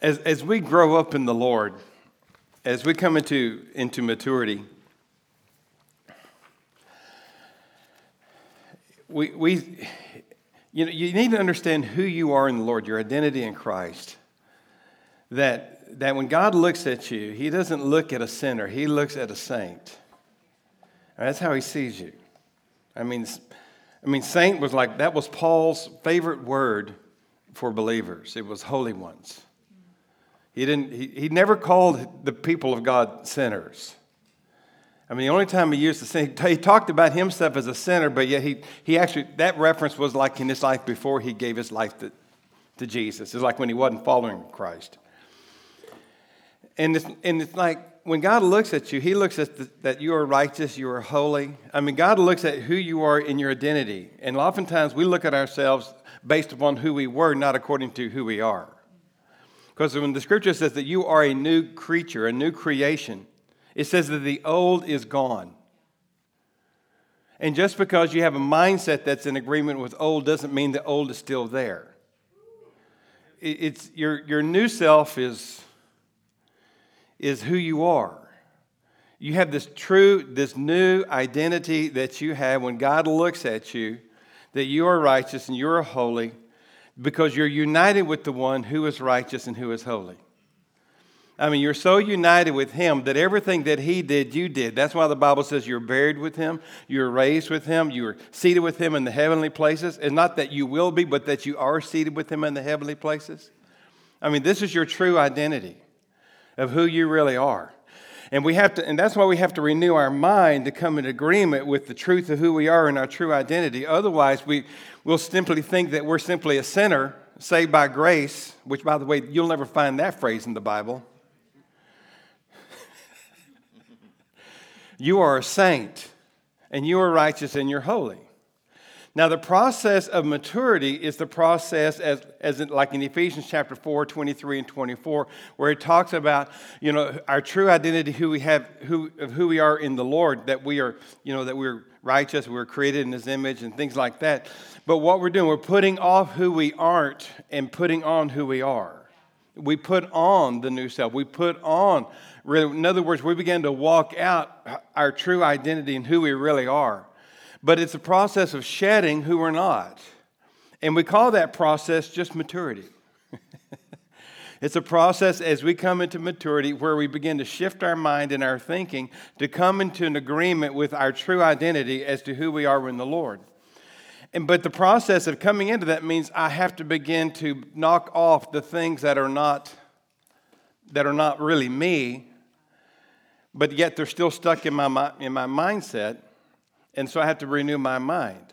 As, as we grow up in the Lord, as we come into, into maturity, we, we, you know, you need to understand who you are in the Lord, your identity in Christ. That, that when God looks at you, He doesn't look at a sinner, He looks at a saint. That's how He sees you. I mean, I mean, saint was like, that was Paul's favorite word for believers. It was holy ones. He, didn't, he, he never called the people of God sinners. I mean, the only time he used the sin, he talked about himself as a sinner, but yet he, he actually, that reference was like in his life before he gave his life to, to Jesus. It's like when he wasn't following Christ. And it's, and it's like when God looks at you, he looks at the, that you are righteous, you are holy. I mean, God looks at who you are in your identity. And oftentimes we look at ourselves based upon who we were, not according to who we are. Because when the scripture says that you are a new creature, a new creation, it says that the old is gone. And just because you have a mindset that's in agreement with old doesn't mean the old is still there. It's, your, your new self is, is who you are. You have this true, this new identity that you have when God looks at you, that you are righteous and you are holy because you're united with the one who is righteous and who is holy. I mean, you're so united with him that everything that he did, you did. That's why the Bible says you're buried with him, you're raised with him, you're seated with him in the heavenly places. And not that you will be, but that you are seated with him in the heavenly places. I mean, this is your true identity of who you really are. And we have to, and that's why we have to renew our mind to come in agreement with the truth of who we are and our true identity. Otherwise, we will simply think that we're simply a sinner saved by grace, which, by the way, you'll never find that phrase in the Bible. you are a saint, and you are righteous, and you're holy. Now, the process of maturity is the process, as, as in, like in Ephesians chapter 4, 23 and 24, where it talks about, you know, our true identity, who we have, who, of who we are in the Lord, that we are, you know, that we're righteous, we're created in His image, and things like that. But what we're doing, we're putting off who we aren't and putting on who we are. We put on the new self. We put on, in other words, we begin to walk out our true identity and who we really are. But it's a process of shedding who we're not. And we call that process just maturity. it's a process as we come into maturity where we begin to shift our mind and our thinking to come into an agreement with our true identity as to who we are in the Lord. And, but the process of coming into that means I have to begin to knock off the things that are not that are not really me, but yet they're still stuck in my, in my mindset. And so I have to renew my mind.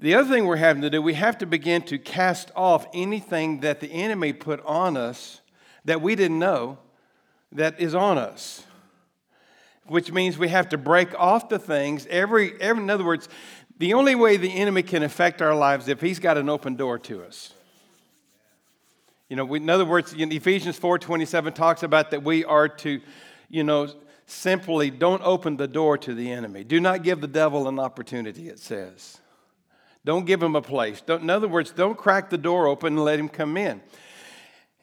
The other thing we're having to do, we have to begin to cast off anything that the enemy put on us that we didn't know that is on us. Which means we have to break off the things. Every, every, in other words, the only way the enemy can affect our lives if he's got an open door to us. You know, we, in other words, in Ephesians 4:27 talks about that we are to, you know, simply don't open the door to the enemy. Do not give the devil an opportunity, it says. Don't give him a place. Don't, in other words, don't crack the door open and let him come in.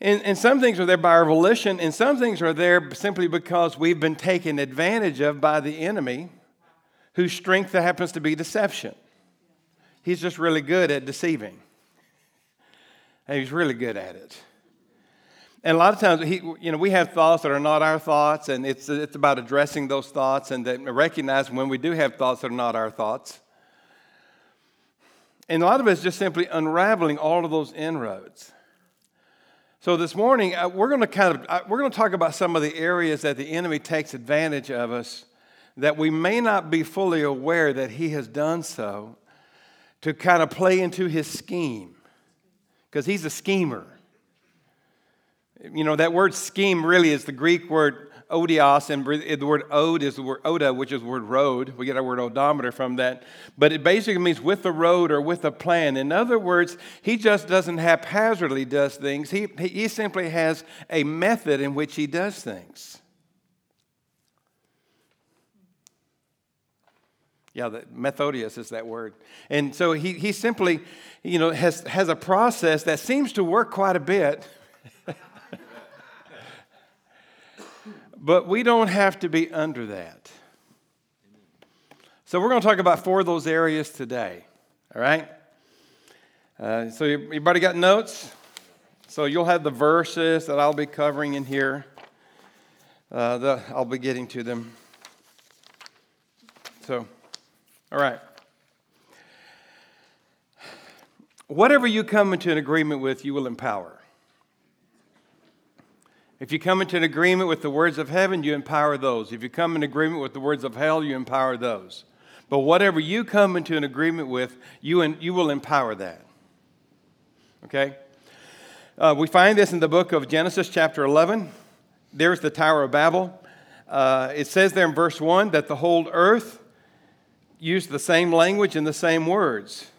And, and some things are there by our volition, and some things are there simply because we've been taken advantage of by the enemy, whose strength happens to be deception. He's just really good at deceiving. And he's really good at it. And a lot of times, he, you know, we have thoughts that are not our thoughts, and it's, it's about addressing those thoughts and recognizing when we do have thoughts that are not our thoughts. And a lot of is just simply unraveling all of those inroads. So this morning, uh, we're going to kind of uh, we're going to talk about some of the areas that the enemy takes advantage of us that we may not be fully aware that he has done so to kind of play into his scheme because he's a schemer. You know, that word scheme really is the Greek word odios, and the word ode is the word oda, which is the word road. We get our word odometer from that. But it basically means with a road or with a plan. In other words, he just doesn't haphazardly does things. He, he simply has a method in which he does things. Yeah, the methodius is that word. And so he, he simply, you know, has, has a process that seems to work quite a bit. But we don't have to be under that. So we're going to talk about four of those areas today. All right? Uh, so everybody got notes? So you'll have the verses that I'll be covering in here. Uh, the, I'll be getting to them. So, all right. Whatever you come into an agreement with, you will empower. If you come into an agreement with the words of heaven, you empower those. If you come in agreement with the words of hell, you empower those. But whatever you come into an agreement with, you, and you will empower that. Okay? Uh, we find this in the book of Genesis, chapter 11. There's the Tower of Babel. Uh, it says there in verse 1 that the whole earth used the same language and the same words.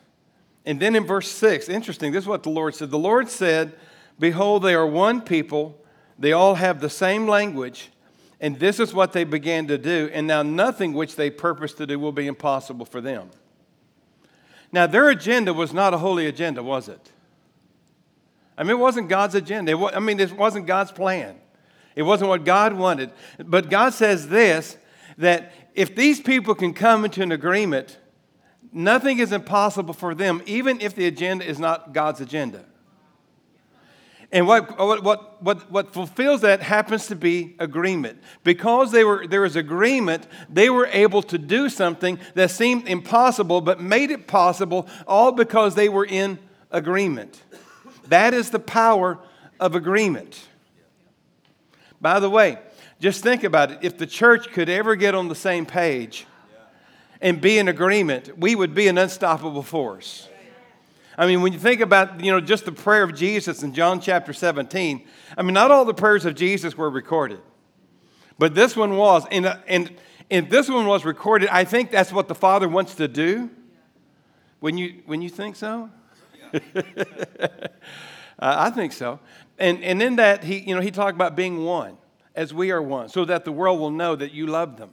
And then in verse 6, interesting, this is what the Lord said. The Lord said, Behold, they are one people, they all have the same language, and this is what they began to do. And now nothing which they purpose to do will be impossible for them. Now, their agenda was not a holy agenda, was it? I mean, it wasn't God's agenda. I mean, it wasn't God's plan. It wasn't what God wanted. But God says this that if these people can come into an agreement, nothing is impossible for them, even if the agenda is not God's agenda. And what, what, what, what fulfills that happens to be agreement. Because they were, there was agreement, they were able to do something that seemed impossible, but made it possible, all because they were in agreement. That is the power of agreement. By the way, just think about it. If the church could ever get on the same page and be in agreement, we would be an unstoppable force. I mean, when you think about, you know, just the prayer of Jesus in John chapter 17, I mean, not all the prayers of Jesus were recorded, but this one was. And, and, and this one was recorded. I think that's what the Father wants to do. When you, when you think so? uh, I think so. And, and in that, he, you know, he talked about being one as we are one, so that the world will know that you love them.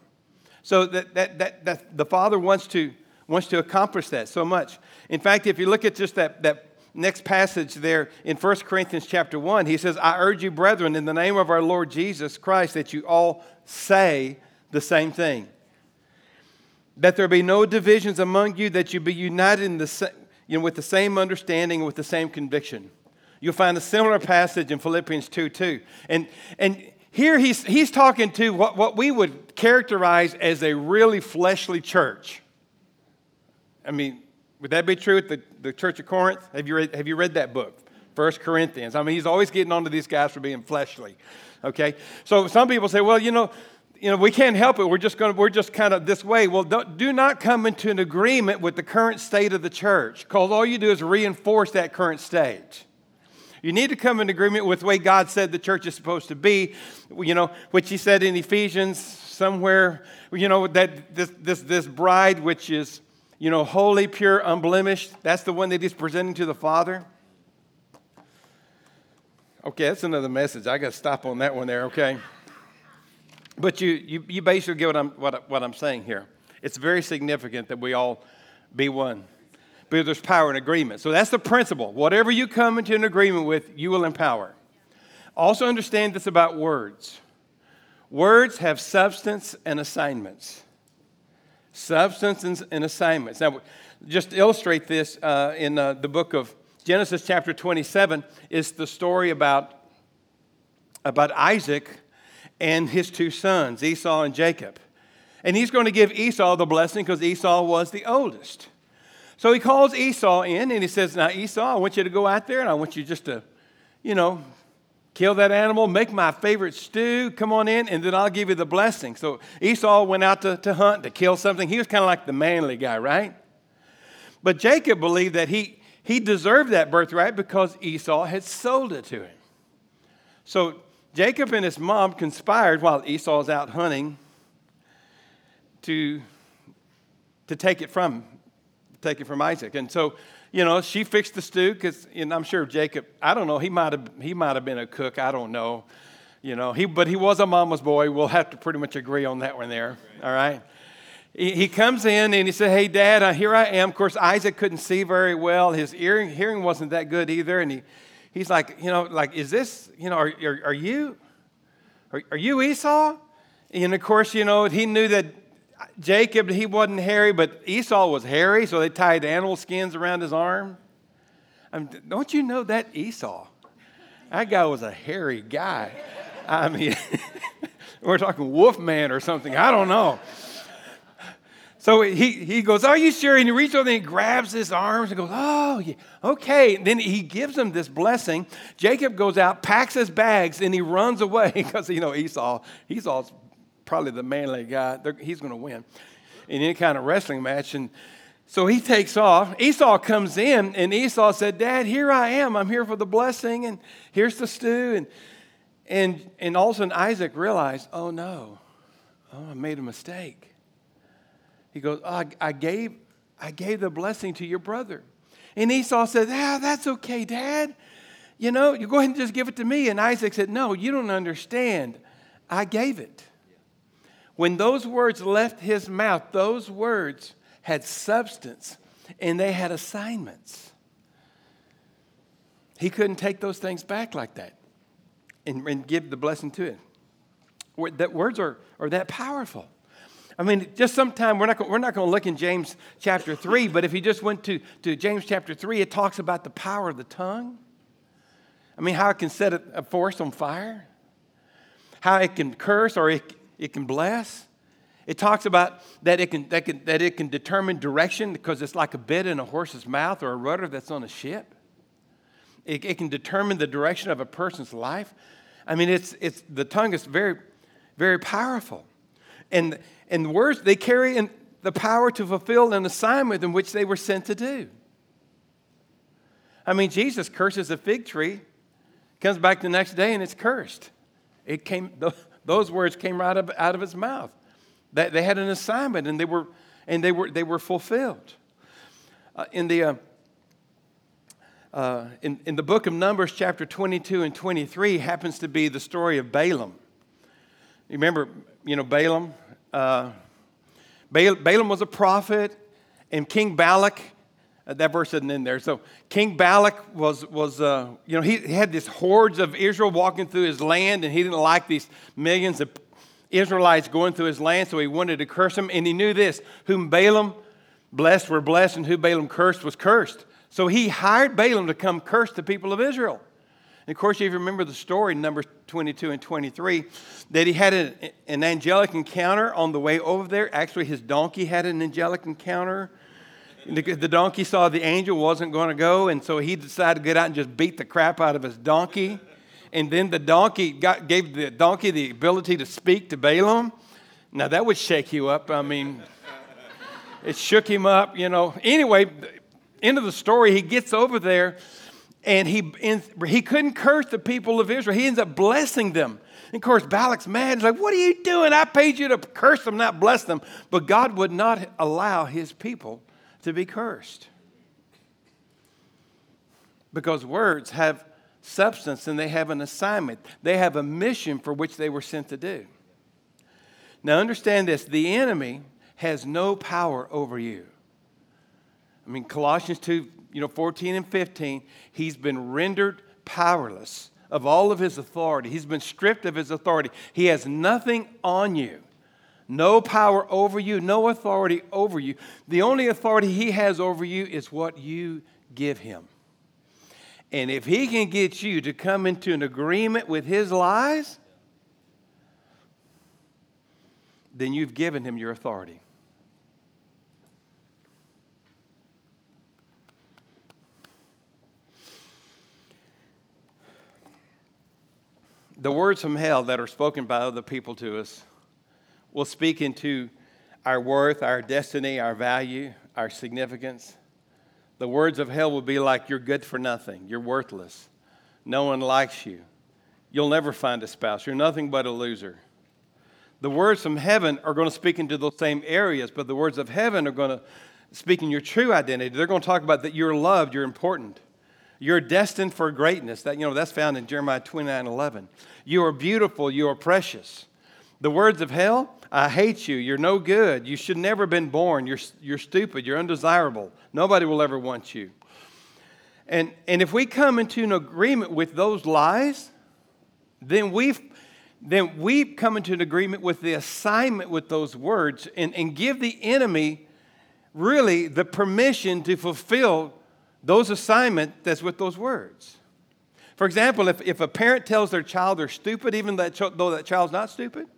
So that, that, that, that the Father wants to, wants to accomplish that so much. In fact, if you look at just that, that next passage there in 1 Corinthians chapter 1, he says, I urge you, brethren, in the name of our Lord Jesus Christ, that you all say the same thing. That there be no divisions among you, that you be united in the, you know, with the same understanding and with the same conviction. You'll find a similar passage in Philippians 2 2. And, and here he's, he's talking to what, what we would characterize as a really fleshly church. I mean, would that be true at the, the Church of Corinth? Have you, read, have you read that book? First Corinthians. I mean, he's always getting onto these guys for being fleshly. Okay? So some people say, well, you know, you know, we can't help it. We're just going to, we're just kind of this way. Well, do not come into an agreement with the current state of the church, because all you do is reinforce that current state. You need to come in agreement with the way God said the church is supposed to be, you know, which he said in Ephesians somewhere, you know, that this, this, this bride, which is, you know, holy, pure, unblemished, that's the one that he's presenting to the Father. Okay, that's another message. I got to stop on that one there, okay? But you, you, you basically get what I'm, what, what I'm saying here. It's very significant that we all be one because there's power in agreement. So that's the principle. Whatever you come into an agreement with, you will empower. Also, understand this about words words have substance and assignments. Substance and assignments. Now, just to illustrate this, uh, in uh, the book of Genesis, chapter 27, is the story about, about Isaac and his two sons, Esau and Jacob. And he's going to give Esau the blessing because Esau was the oldest. So he calls Esau in and he says, Now, Esau, I want you to go out there and I want you just to, you know, kill that animal, make my favorite stew, come on in, and then I'll give you the blessing. So Esau went out to, to hunt, to kill something. He was kind of like the manly guy, right? But Jacob believed that he, he deserved that birthright because Esau had sold it to him. So Jacob and his mom conspired while Esau's out hunting to, to take it from take it from Isaac. And so, you know, she fixed the stew because, and I'm sure Jacob, I don't know, he might have he might have been a cook. I don't know, you know. He but he was a mama's boy. We'll have to pretty much agree on that one there. All right. He, comes in and he said, "Hey, Dad, uh, here I am." Of course, Isaac couldn't see very well. His hearing hearing wasn't that good either, and he he's like, you know, like, is this, you know, are, are, are you, are, are you Esau? And of course, you know, he knew that Jacob, he wasn't hairy, but Esau was hairy, so they tied animal skins around his arm. I mean, don't you know that Esau? That guy was a hairy guy. I mean, we're talking Wolfman or something. I don't know. So he, he goes, Are you sure? And he reaches over and he grabs his arms and goes, Oh, yeah, okay. And then he gives him this blessing. Jacob goes out, packs his bags, and he runs away because, you know, Esau, Esau's probably the manly guy. They're, he's going to win in any kind of wrestling match. And so he takes off. Esau comes in, and Esau said, Dad, here I am. I'm here for the blessing, and here's the stew. And, and, and all of a sudden, Isaac realized, Oh, no. Oh, I made a mistake. He goes, oh, I, I, gave, I gave the blessing to your brother. And Esau said, Ah, that's okay, Dad. You know, you go ahead and just give it to me. And Isaac said, No, you don't understand. I gave it. When those words left his mouth, those words had substance and they had assignments. He couldn't take those things back like that and, and give the blessing to it. That words are, are that powerful. I mean, just sometime, we're not, we're not going to look in James chapter 3, but if you just went to, to James chapter 3, it talks about the power of the tongue. I mean, how it can set a forest on fire, how it can curse or it, it can bless. It talks about that it, can, that, can, that it can determine direction because it's like a bit in a horse's mouth or a rudder that's on a ship. It, it can determine the direction of a person's life. I mean, it's, it's, the tongue is very, very powerful. And, and the words, they carry in the power to fulfill an assignment in which they were sent to do. I mean, Jesus curses a fig tree, comes back the next day, and it's cursed. It came, those words came right up out of his mouth. They had an assignment, and they were, and they were, they were fulfilled. Uh, in, the, uh, uh, in, in the book of Numbers, chapter 22 and 23, happens to be the story of Balaam. You remember, you know, Balaam? Uh, Balaam was a prophet, and King Balak, that verse isn't in there. So King Balak was, was uh, you know, he, he had these hordes of Israel walking through his land, and he didn't like these millions of Israelites going through his land, so he wanted to curse them. And he knew this whom Balaam blessed were blessed, and who Balaam cursed was cursed. So he hired Balaam to come curse the people of Israel. And of course, you remember the story, Numbers 22 and 23, that he had an angelic encounter on the way over there. Actually, his donkey had an angelic encounter. The, donkey saw the angel wasn't going to go, and so he decided to get out and just beat the crap out of his donkey. And then the donkey got, gave the donkey the ability to speak to Balaam. Now, that would shake you up. I mean, it shook him up, you know. Anyway, end of the story, he gets over there and he, he couldn't curse the people of Israel. He ends up blessing them. And of course, Balak's mad. He's like, What are you doing? I paid you to curse them, not bless them. But God would not allow his people to be cursed. Because words have substance and they have an assignment, they have a mission for which they were sent to do. Now, understand this the enemy has no power over you. I mean, Colossians 2 you know, 14 and 15, he's been rendered powerless of all of his authority. He's been stripped of his authority. He has nothing on you, no power over you, no authority over you. The only authority he has over you is what you give him. And if he can get you to come into an agreement with his lies, then you've given him your authority. the words from hell that are spoken by other people to us will speak into our worth, our destiny, our value, our significance. The words of hell will be like, You're good for nothing. You're worthless. No one likes you. You'll never find a spouse. You're nothing but a loser. The words from heaven are going to speak into those same areas, but the words of heaven are going to speak in your true identity. They're going to talk about that you're loved, you're important. You're destined for greatness. That, you know, that's found in Jeremiah 29 11. You are beautiful. You are precious. The words of hell, I hate you. You're no good. You should never have been born. You're, you're stupid. You're undesirable. Nobody will ever want you. And, and if we come into an agreement with those lies, then we've, then we come into an agreement with the assignment with those words and, and give the enemy really the permission to fulfill those assignment that's with those words. For example, if, if a parent tells their child they're stupid, even that, though that child's not stupid,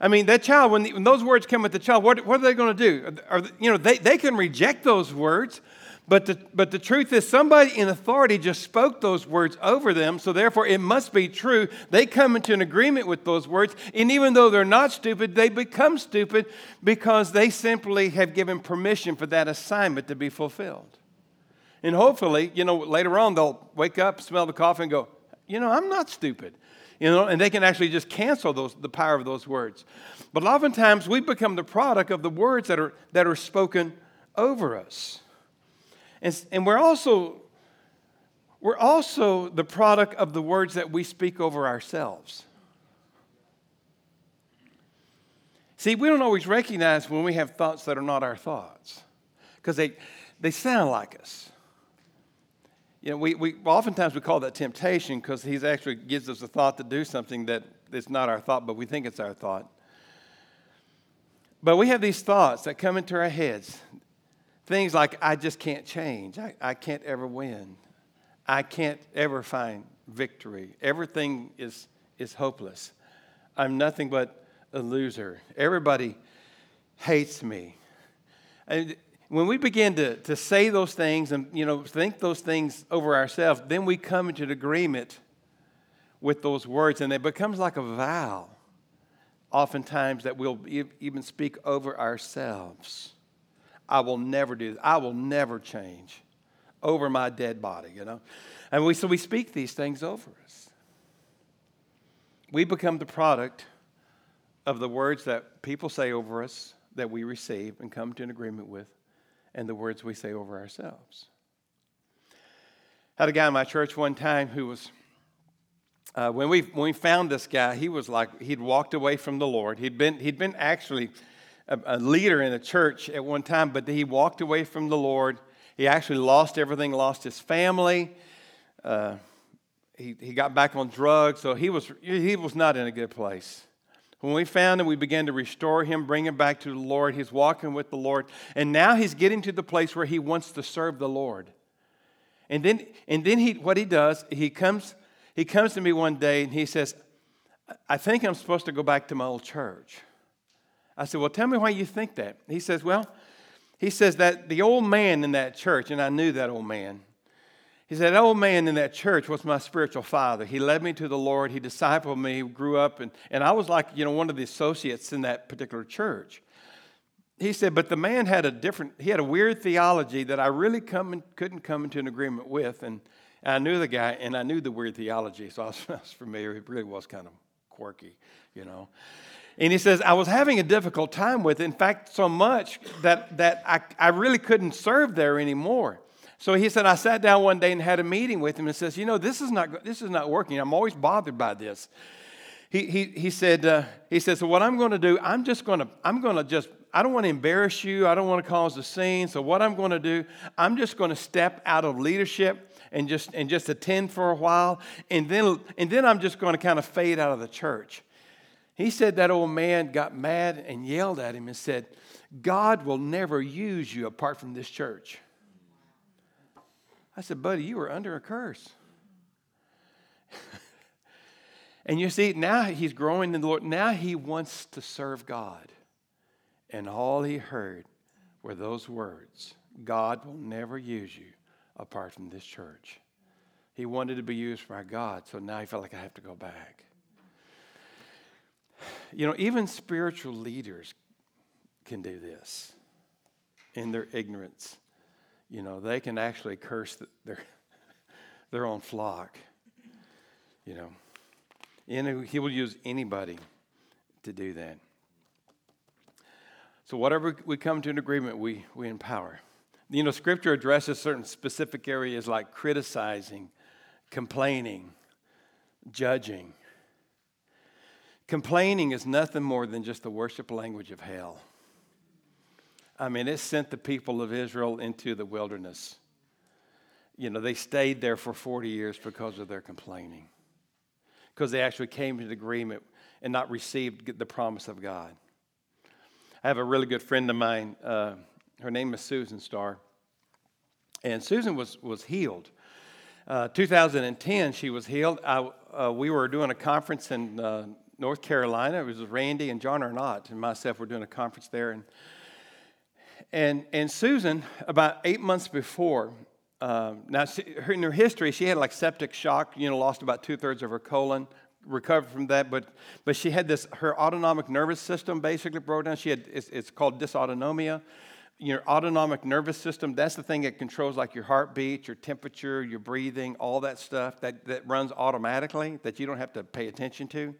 I mean, that child, when, the, when those words come with the child, what, what are they going to do? Are, you know, they, they can reject those words, but the, but the truth is, somebody in authority just spoke those words over them, so therefore it must be true. They come into an agreement with those words, and even though they're not stupid, they become stupid because they simply have given permission for that assignment to be fulfilled. And hopefully, you know, later on they'll wake up, smell the coffee, and go, you know, I'm not stupid. You know, and they can actually just cancel those, the power of those words. But oftentimes we become the product of the words that are, that are spoken over us. And, and we're also we're also the product of the words that we speak over ourselves. See, we don't always recognize when we have thoughts that are not our thoughts because they, they sound like us. You know, we, we oftentimes we call that temptation because he actually gives us a thought to do something that is not our thought, but we think it's our thought. But we have these thoughts that come into our heads Things like, I just can't change. I, I can't ever win. I can't ever find victory. Everything is, is hopeless. I'm nothing but a loser. Everybody hates me. And when we begin to, to say those things and you know think those things over ourselves, then we come into agreement with those words, and it becomes like a vow, oftentimes that we'll even speak over ourselves. I will never do this. I will never change over my dead body, you know. And we, so we speak these things over us. We become the product of the words that people say over us that we receive and come to an agreement with, and the words we say over ourselves. I had a guy in my church one time who was, uh, when, we, when we found this guy, he was like, he'd walked away from the Lord. He'd been, he'd been actually a, a leader in a church at one time, but he walked away from the Lord. He actually lost everything, lost his family. Uh, he, he got back on drugs, so he was, he was not in a good place. When we found him, we began to restore him, bring him back to the Lord. He's walking with the Lord. And now he's getting to the place where he wants to serve the Lord. And then, and then he, what he does, he comes, he comes to me one day and he says, I think I'm supposed to go back to my old church. I said, Well, tell me why you think that. He says, Well, he says that the old man in that church, and I knew that old man. He said, That old man in that church was my spiritual father. He led me to the Lord. He discipled me, He grew up, and, and I was like, you know, one of the associates in that particular church. He said, but the man had a different, he had a weird theology that I really come in, couldn't come into an agreement with. And, and I knew the guy, and I knew the weird theology, so I was, I was familiar. It really was kind of quirky, you know. And he says, I was having a difficult time with it. In fact, so much that, that I, I really couldn't serve there anymore. So he said, I sat down one day and had a meeting with him and says, You know, this is not, this is not working. I'm always bothered by this. He, he, he said, uh, he said, so what I'm going to do, I'm just going to, I'm going to just, I don't want to embarrass you. I don't want to cause a scene. So what I'm going to do, I'm just going to step out of leadership and just, and just attend for a while. And then, and then I'm just going to kind of fade out of the church. He said that old man got mad and yelled at him and said, God will never use you apart from this church. I said, buddy, you are under a curse. and you see, now he's growing in the Lord. Now he wants to serve God. And all he heard were those words God will never use you apart from this church. He wanted to be used by God, so now he felt like I have to go back. You know, even spiritual leaders can do this in their ignorance. You know, they can actually curse their, their own flock. You know, and he will use anybody to do that. So, whatever we come to an agreement, we, we empower. You know, Scripture addresses certain specific areas like criticizing, complaining, judging. Complaining is nothing more than just the worship language of hell. I mean, it sent the people of Israel into the wilderness. You know, they stayed there for 40 years because of their complaining. because they actually came into agreement and not received the promise of God. I have a really good friend of mine. Uh, her name is Susan Starr. And Susan was, was healed. Uh, 2010, she was healed. I, uh, we were doing a conference in uh, North Carolina. It was Randy and John Arnott and myself were doing a conference there. And, and, and Susan, about eight months before, um, now she, in her history, she had like septic shock, you know, lost about two thirds of her colon, recovered from that, but, but she had this, her autonomic nervous system basically broke down. She had, it's, it's called dysautonomia your autonomic nervous system, that's the thing that controls like your heartbeat, your temperature, your breathing, all that stuff that, that runs automatically that you don't have to pay attention to.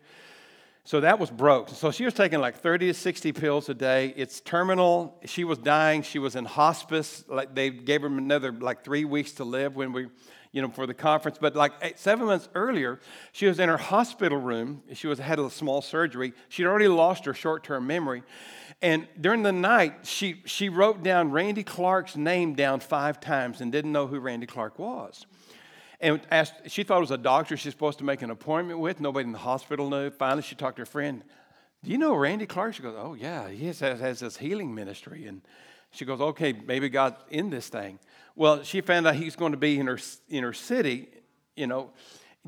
So that was broke. So she was taking like 30 to 60 pills a day. It's terminal. She was dying. She was in hospice. Like they gave her another like three weeks to live when we, you know, for the conference. But like eight, seven months earlier, she was in her hospital room. She was had a small surgery. She'd already lost her short-term memory. And during the night, she, she wrote down Randy Clark's name down five times and didn't know who Randy Clark was. And asked, she thought it was a doctor she's supposed to make an appointment with. Nobody in the hospital knew. Finally, she talked to her friend. Do you know Randy Clark? She goes, Oh, yeah, he has, has this healing ministry. And she goes, Okay, maybe God's in this thing. Well, she found out he's going to be in her, in her city, you know,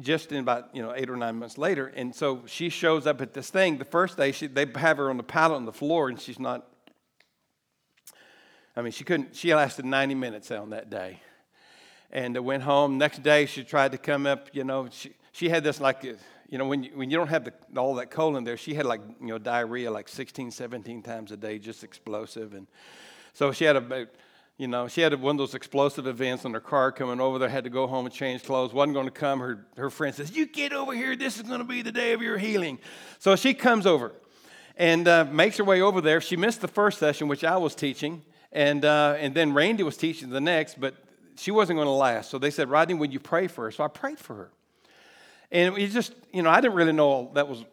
just in about you know eight or nine months later and so she shows up at this thing the first day she, they have her on the pallet on the floor and she's not i mean she couldn't she lasted 90 minutes on that day and went home next day she tried to come up you know she, she had this like you know when you, when you don't have the, all that colon there she had like you know diarrhea like 16 17 times a day just explosive and so she had about you know, she had one of those explosive events on her car coming over there, had to go home and change clothes, wasn't going to come. Her, her friend says, You get over here, this is going to be the day of your healing. So she comes over and uh, makes her way over there. She missed the first session, which I was teaching, and, uh, and then Randy was teaching the next, but she wasn't going to last. So they said, Rodney, would you pray for her? So I prayed for her. And we just, you know, I didn't really know that was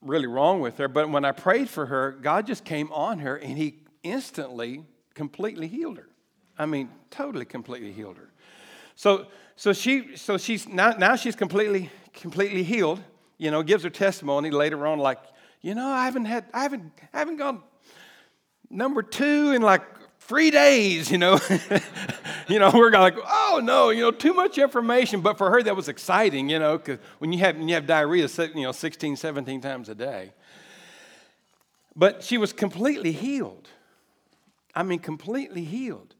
really wrong with her, but when I prayed for her, God just came on her and He instantly, completely healed her. I mean, totally, completely healed her. So, so she, so she's now, now she's completely, completely healed. You know, gives her testimony later on, like, you know, I haven't had, I haven't, I haven't gone number two in like three days. You know, you know, we're like, oh no, you know, too much information. But for her, that was exciting. You know, because when you have when you have diarrhea, you know, 16, 17 times a day. But she was completely healed. I mean, completely healed.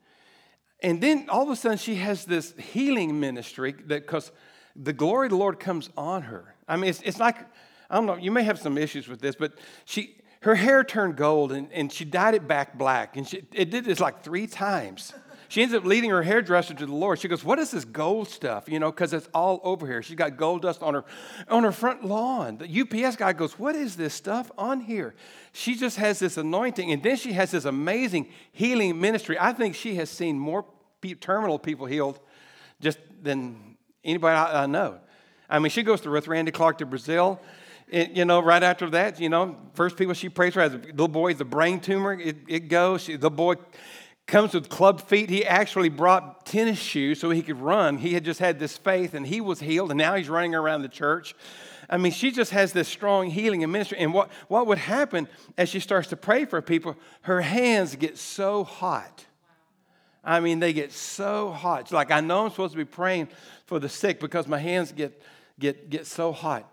And then all of a sudden, she has this healing ministry that because the glory of the Lord comes on her. I mean, it's, it's like, I don't know, you may have some issues with this, but she, her hair turned gold and, and she dyed it back black. And she, it did this like three times. She ends up leading her hairdresser to the Lord. She goes, What is this gold stuff? You know, because it's all over here. She's got gold dust on her, on her front lawn. The UPS guy goes, What is this stuff on here? She just has this anointing. And then she has this amazing healing ministry. I think she has seen more terminal people healed just than anybody I, I know. I mean, she goes to with Randy Clark to Brazil. It, you know, right after that, you know, first people she prays for has a little boy, the brain tumor. It, it goes. She, the boy comes with club feet. He actually brought tennis shoes so he could run. He had just had this faith and he was healed, and now he's running around the church. I mean, she just has this strong healing and ministry. And what, what would happen as she starts to pray for people, her hands get so hot. I mean, they get so hot. It's like I know I'm supposed to be praying for the sick because my hands get, get, get so hot.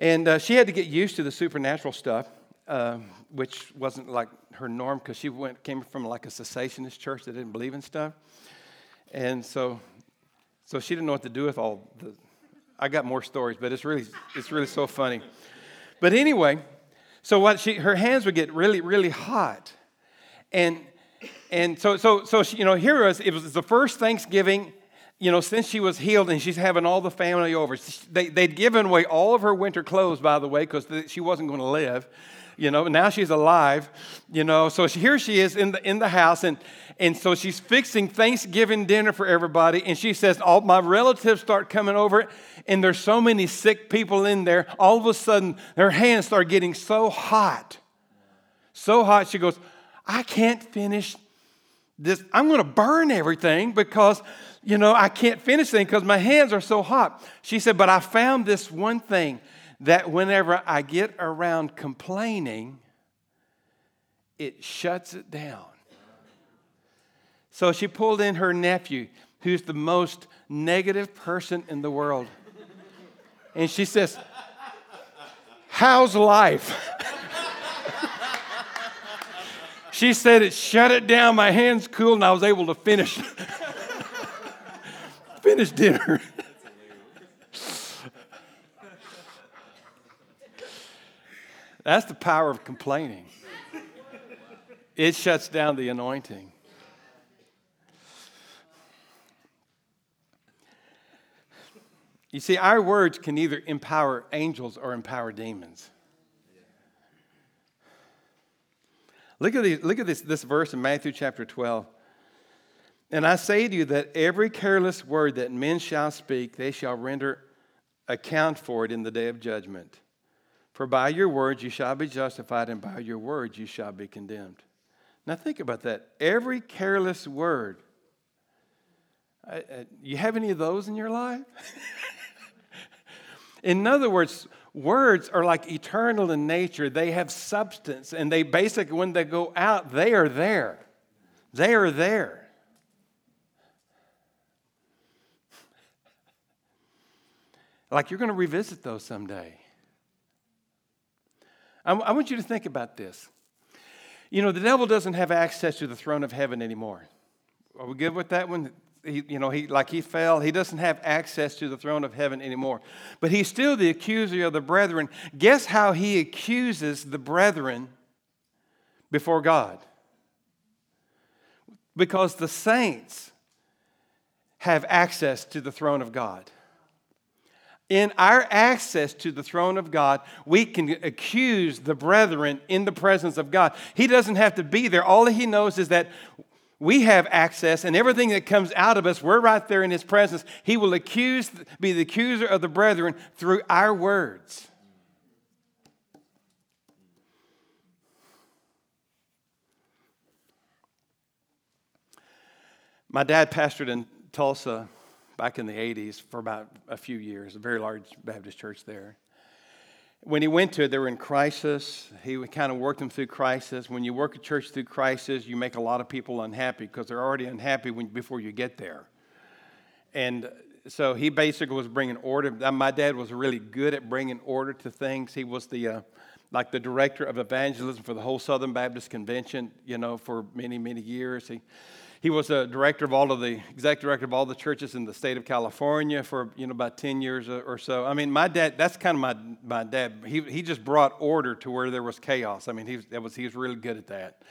And uh, she had to get used to the supernatural stuff, uh, which wasn't like her norm because she went, came from like a cessationist church that didn't believe in stuff. And so, so she didn't know what to do with all the. I got more stories, but it's really, it's really so funny. But anyway, so what she, her hands would get really, really hot. And, and so, so, so she, you know, here was, it was the first Thanksgiving you know, since she was healed and she's having all the family over, they, they'd given away all of her winter clothes, by the way, because she wasn't going to live you know now she's alive you know so here she is in the in the house and and so she's fixing thanksgiving dinner for everybody and she says all my relatives start coming over and there's so many sick people in there. All of a sudden her hands start getting so hot so hot she goes i can't finish this, I'm going to burn everything because, you know, I can't finish things because my hands are so hot. She said, but I found this one thing that whenever I get around complaining, it shuts it down. So she pulled in her nephew, who's the most negative person in the world. And she says, How's life? she said it shut it down. My hands cooled, and I was able to finish finish dinner. That's the power of complaining. It shuts down the anointing. You see, our words can either empower angels or empower demons. Look at, these, look at this, this verse in Matthew chapter 12. And I say to you that every careless word that men shall speak, they shall render account for it in the day of judgment. For by your words you shall be justified, and by your words you shall be condemned. Now think about that. Every careless word. you have any of those in your life? In other words, words are like eternal in nature. They have substance, and they basically, when they go out, they are there. They are there. Like you're going to revisit those someday. I, I want you to think about this. You know, the devil doesn't have access to the throne of heaven anymore. Are we good with that one? he, you know, he, like he fell, he doesn't have access to the throne of heaven anymore. But he's still the accuser of the brethren. Guess how he accuses the brethren before God? Because the saints have access to the throne of God. In our access to the throne of God, we can accuse the brethren in the presence of God. He doesn't have to be there. All he knows is that we have access, and everything that comes out of us, we're right there in His presence. He will accuse, be the accuser of the brethren through our words. My dad pastored in Tulsa back in the 80s for about a few years, a very large Baptist church there when he went to it, they were in crisis. He kind of worked them through crisis. When you work a church through crisis, you make a lot of people unhappy because they're already unhappy when, before you get there. And so he basically was bringing order. My dad was really good at bringing order to things. He was the uh, like the director of evangelism for the whole Southern Baptist Convention, you know, for many many years. He he was a director of all of the executive director of all the churches in the state of California for you know about 10 years or so. I mean, my dad, that's kind of my, my dad. He, he just brought order to where there was chaos. I mean, he, that was, he was really good at that.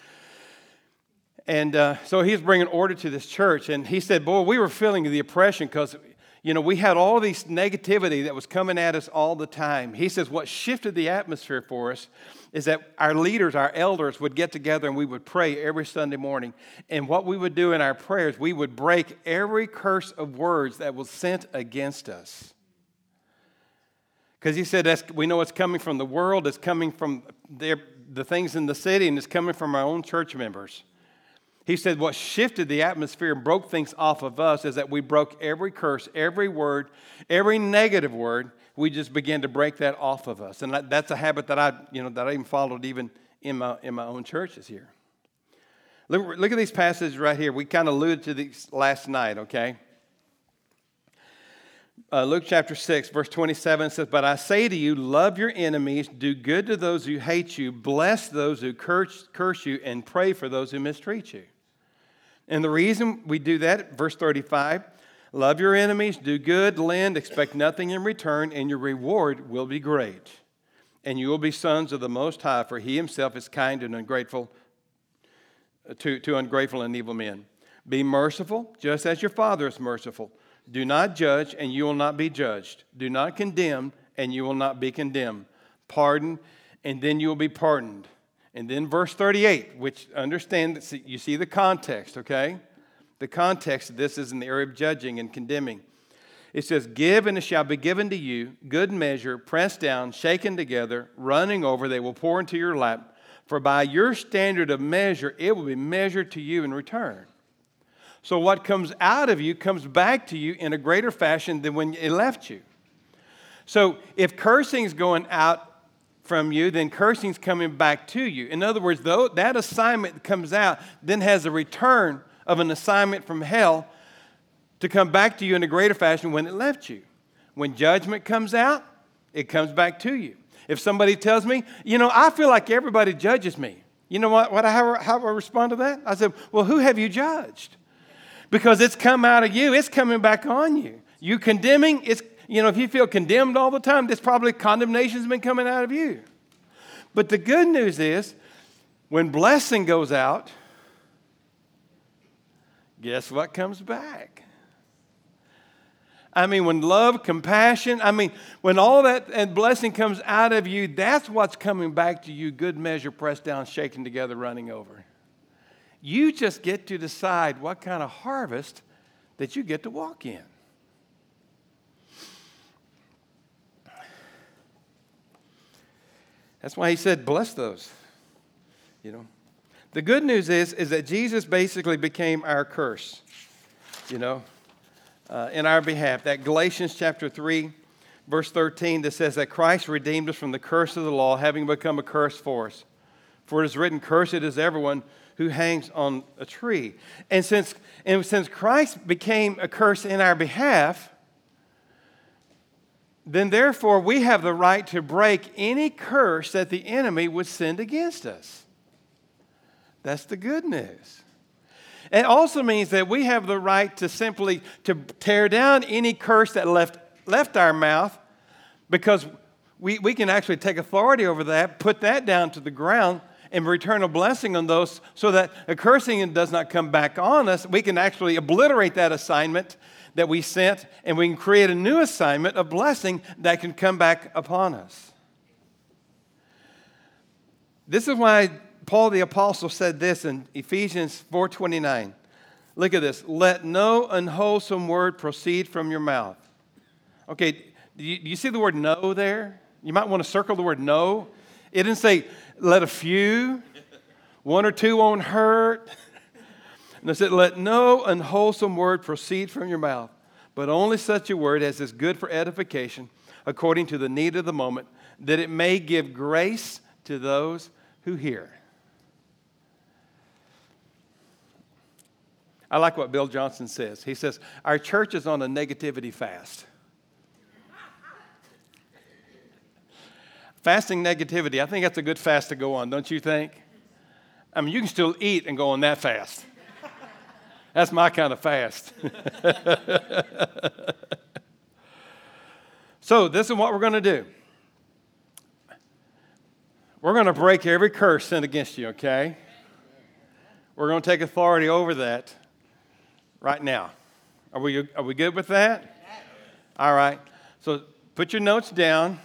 And uh, so he was bringing order to this church. And he said, Boy, we were feeling the oppression because, you know, we had all this negativity that was coming at us all the time. He says, What shifted the atmosphere for us is that our leaders, our elders, would get together and we would pray every Sunday morning. And what we would do in our prayers, we would break every curse of words that was sent against us. Because he said, that's, we know it's coming from the world, it's coming from their, the things in the city, and it's coming from our own church members. He said, What shifted the atmosphere and broke things off of us is that we broke every curse, every word, every negative word. We just began to break that off of us. And that's a habit that I, you know, that I even followed even in my, in my own churches here. Look, look at these passages right here. We kind of alluded to these last night, okay? Uh, Luke chapter 6, verse 27 says, But I say to you, love your enemies, do good to those who hate you, bless those who curse, curse you, and pray for those who mistreat you. And the reason we do that, verse 35, love your enemies, do good, lend, expect nothing in return, and your reward will be great. And you will be sons of the Most High, for he himself is kind and ungrateful to, to ungrateful and evil men. Be merciful, just as your Father is merciful. Do not judge, and you will not be judged. Do not condemn, and you will not be condemned. Pardon, and then you will be pardoned. And then verse 38, which understand that you see the context, okay? The context of this is in the area of judging and condemning. It says, Give and it shall be given to you, good measure, pressed down, shaken together, running over, they will pour into your lap. For by your standard of measure, it will be measured to you in return. So what comes out of you comes back to you in a greater fashion than when it left you. So if cursing is going out from you, then cursing's coming back to you. In other words, though that assignment comes out, then has a return of an assignment from hell to come back to you in a greater fashion when it left you. When judgment comes out, it comes back to you. If somebody tells me, you know, I feel like everybody judges me, you know what, what how, how I respond to that? I said, well, who have you judged? Because it's come out of you, it's coming back on you. You condemning, it's, you know, if you feel condemned all the time, this probably condemnation's been coming out of you. But the good news is, when blessing goes out, guess what comes back? I mean, when love, compassion, I mean, when all that and blessing comes out of you, that's what's coming back to you good measure, pressed down, shaken together, running over. You just get to decide what kind of harvest that you get to walk in. That's why he said, bless those. You know. The good news is, is that Jesus basically became our curse. You know uh, in our behalf. That Galatians chapter 3, verse 13, that says that Christ redeemed us from the curse of the law, having become a curse for us. For it is written, Cursed is everyone who hangs on a tree. And since, and since Christ became a curse in our behalf, then therefore we have the right to break any curse that the enemy would send against us. That's the good news. It also means that we have the right to simply to tear down any curse that left, left our mouth because we, we can actually take authority over that, put that down to the ground, and return a blessing on those so that a cursing does not come back on us. We can actually obliterate that assignment that we sent, and we can create a new assignment, a blessing that can come back upon us. This is why Paul the apostle said this in Ephesians 4:29. Look at this. Let no unwholesome word proceed from your mouth. Okay, do you, you see the word no there? You might want to circle the word no. It didn't say let a few, one or two won't hurt. And I said, let no unwholesome word proceed from your mouth, but only such a word as is good for edification, according to the need of the moment, that it may give grace to those who hear. I like what Bill Johnson says. He says, Our church is on a negativity fast. Fasting negativity, I think that's a good fast to go on, don't you think? I mean, you can still eat and go on that fast. That's my kind of fast. so, this is what we're going to do. We're going to break every curse sent against you, okay? We're going to take authority over that right now. Are we, are we good with that? All right. So put your notes down.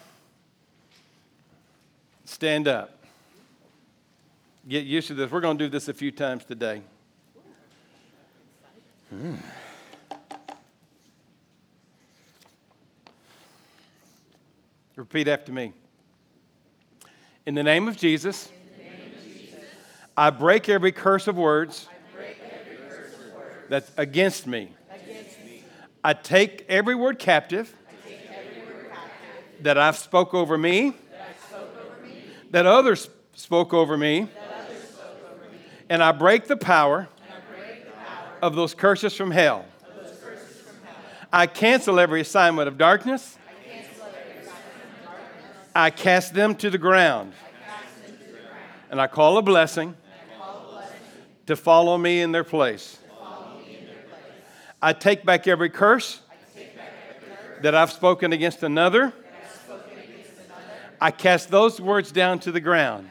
Stand up. Get used to this. We're going to do this a few times today. Hmm. Repeat after me. In the name of Jesus, name of Jesus I break every curse of words that's against me. I take every word captive, that I've spoke over me, that, others spoke over me, and I break the power, of those curses from hell. I cancel every assignment of darkness. I cast them to the ground. And I call a blessing to follow me in their place. I take back every curse, that I've spoken against another. I cast those words down to the ground.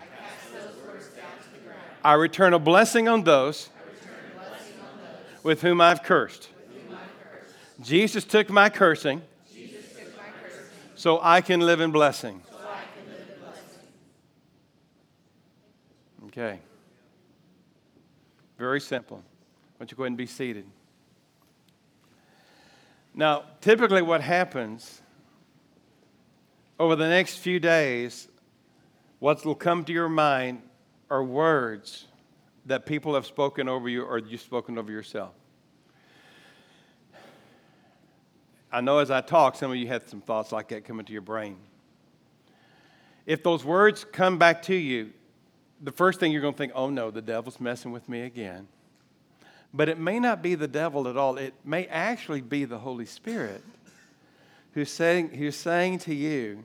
I return a blessing on those, with whom I've cursed. Jesus took my cursing, so I can live in blessing. Okay. Very simple. Why don't you go ahead and be seated? Now, typically, what happens over the next few days, what will come to your mind are words that people have spoken over you or you've spoken over yourself? I know as I talk, some of you had some thoughts like that come into your brain. If those words come back to you, the first thing you're going to think, oh no, the devil's messing with me again. But it may not be the devil at all. It may actually be the Holy Spirit who's saying, who's saying to you,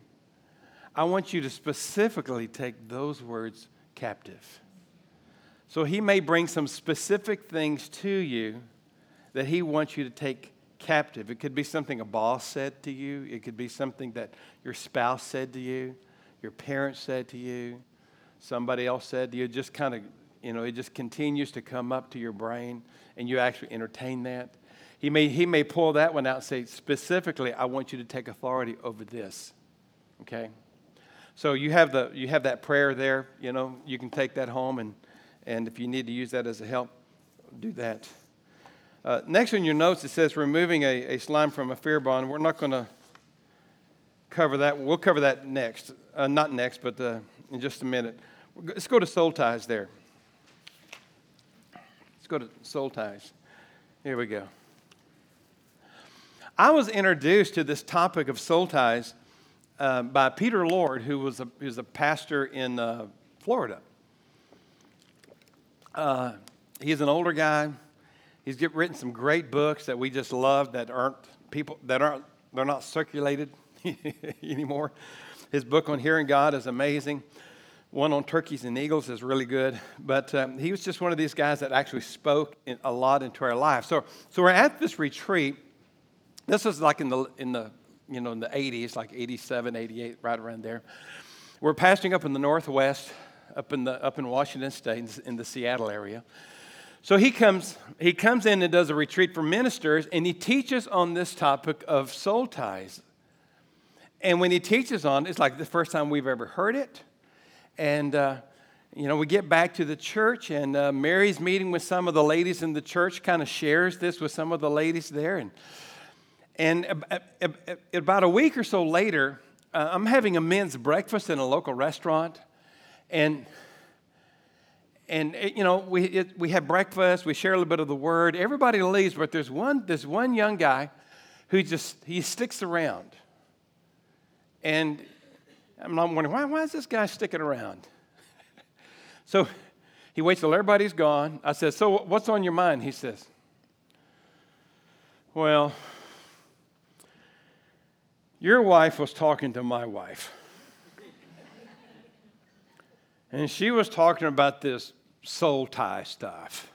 I want you to specifically take those words captive. So he may bring some specific things to you that he wants you to take captive. It could be something a boss said to you, it could be something that your spouse said to you, your parents said to you, somebody else said to you. Just kind of, you know, it just continues to come up to your brain and you actually entertain that. He may, he may pull that one out and say, specifically, I want you to take authority over this. Okay? So you have, the, you have that prayer there. You know, you can take that home, and, and if you need to use that as a help, do that. Uh, next in your notes, it says removing a, a slime from a fear bond. We're not going to cover that. We'll cover that next. Uh, not next, but uh, in just a minute. Let's go to soul ties there. Let's go to soul ties. Here we go. I was introduced to this topic of soul ties uh, by Peter Lord, who was a, who was a pastor in uh, Florida. Uh, he's an older guy. He's get, written some great books that we just love that aren't people that aren't they're not circulated anymore. His book on hearing God is amazing. One on turkeys and eagles is really good. But um, he was just one of these guys that actually spoke in, a lot into our life. So, so we're at this retreat this was like in the, in the, you know, in the 80s, like 87, 88, right around there. We're pastoring up in the Northwest, up in, the, up in Washington State, in the Seattle area. So he comes, he comes in and does a retreat for ministers, and he teaches on this topic of soul ties. And when he teaches on it, it's like the first time we've ever heard it. And, uh, you know, we get back to the church, and uh, Mary's meeting with some of the ladies in the church, kind of shares this with some of the ladies there. And and about a week or so later, uh, I'm having a men's breakfast in a local restaurant. And, and eh, you know, we, it, we have breakfast, we share a little bit of the word. Everybody leaves, but there's one, there's one young guy who just, he sticks around. And I'm wondering, why, why is this guy sticking around? so he waits till everybody's gone. I said, so what's on your mind? He says, well, your wife was talking to my wife. And she was talking about this soul tie stuff.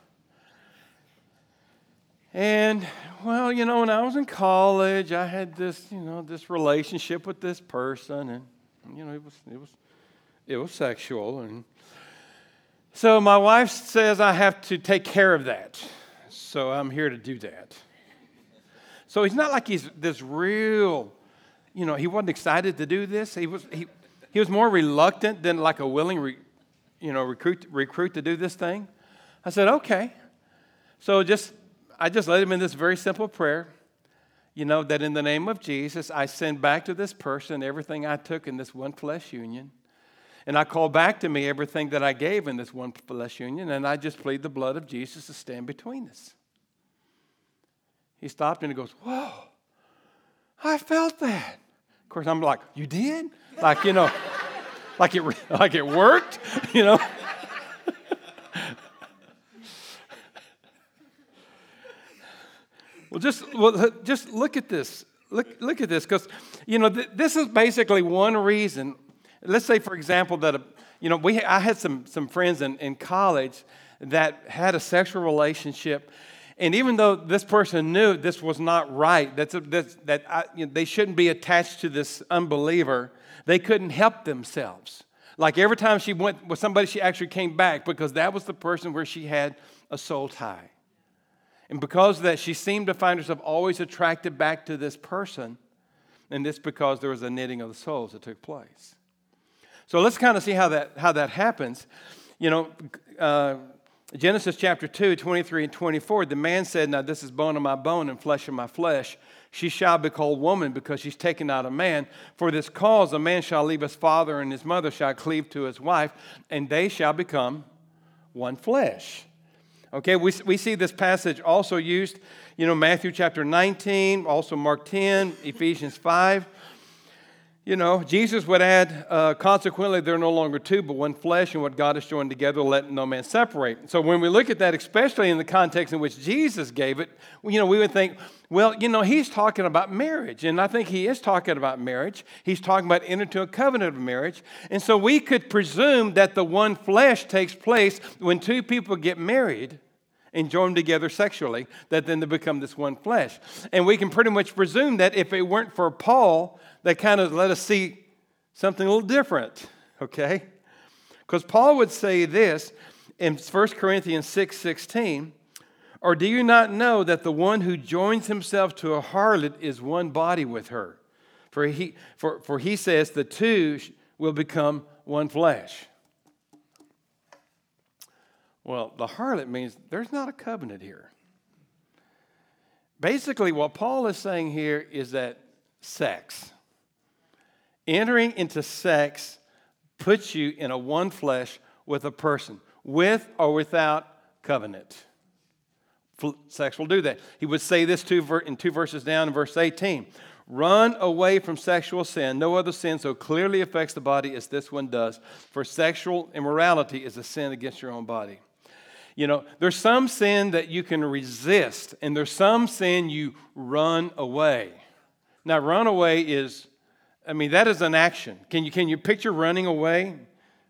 And well, you know, when I was in college, I had this, you know, this relationship with this person, and you know, it was it was it was sexual, and so my wife says I have to take care of that. So I'm here to do that. So he's not like he's this real you know, he wasn't excited to do this. He was, he, he was more reluctant than like a willing, re, you know, recruit, recruit to do this thing. I said, okay. So just, I just led him in this very simple prayer. You know, that in the name of Jesus, I send back to this person everything I took in this one flesh union. And I call back to me everything that I gave in this one flesh union, and I just plead the blood of Jesus to stand between us. He stopped and he goes, Whoa, I felt that course, I'm like, you did? Like, you know, like it, like it worked, you know? well, just, well, uh, just look at this. Look, look at this, because, you know, th- this is basically one reason. Let's say, for example, that, a, you know, we, I had some, some friends in, in college that had a sexual relationship and even though this person knew this was not right, that's a, that's, that I, you know, they shouldn't be attached to this unbeliever, they couldn't help themselves. Like every time she went with somebody, she actually came back because that was the person where she had a soul tie. And because of that, she seemed to find herself always attracted back to this person. And this because there was a knitting of the souls that took place. So let's kind of see how that, how that happens. You know, uh, Genesis chapter 2, 23 and 24, the man said, Now this is bone of my bone and flesh of my flesh. She shall be called woman because she's taken out of man. For this cause, a man shall leave his father and his mother shall cleave to his wife, and they shall become one flesh. Okay, we, we see this passage also used, you know, Matthew chapter 19, also Mark 10, Ephesians 5. You know, Jesus would add, uh, consequently, they're no longer two, but one flesh, and what God has joined together, let no man separate. So when we look at that, especially in the context in which Jesus gave it, you know, we would think, well, you know, he's talking about marriage, and I think he is talking about marriage. He's talking about entering into a covenant of marriage. And so we could presume that the one flesh takes place when two people get married and join together sexually, that then they become this one flesh. And we can pretty much presume that if it weren't for Paul, that kind of let us see something a little different, okay? Because Paul would say this in 1 Corinthians 6 16, or do you not know that the one who joins himself to a harlot is one body with her? For he, for, for he says the two will become one flesh. Well, the harlot means there's not a covenant here. Basically, what Paul is saying here is that sex, entering into sex, puts you in a one flesh with a person, with or without covenant. Sex will do that. He would say this two, in two verses down in verse 18. Run away from sexual sin. No other sin so clearly affects the body as this one does, for sexual immorality is a sin against your own body. You know, there's some sin that you can resist, and there's some sin you run away. Now, run away is, I mean, that is an action. Can you, can you picture running away?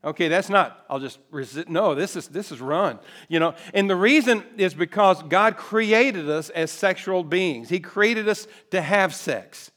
Okay, that's not, I'll just resist. No, this is, this is run. You know, and the reason is because God created us as sexual beings, He created us to have sex.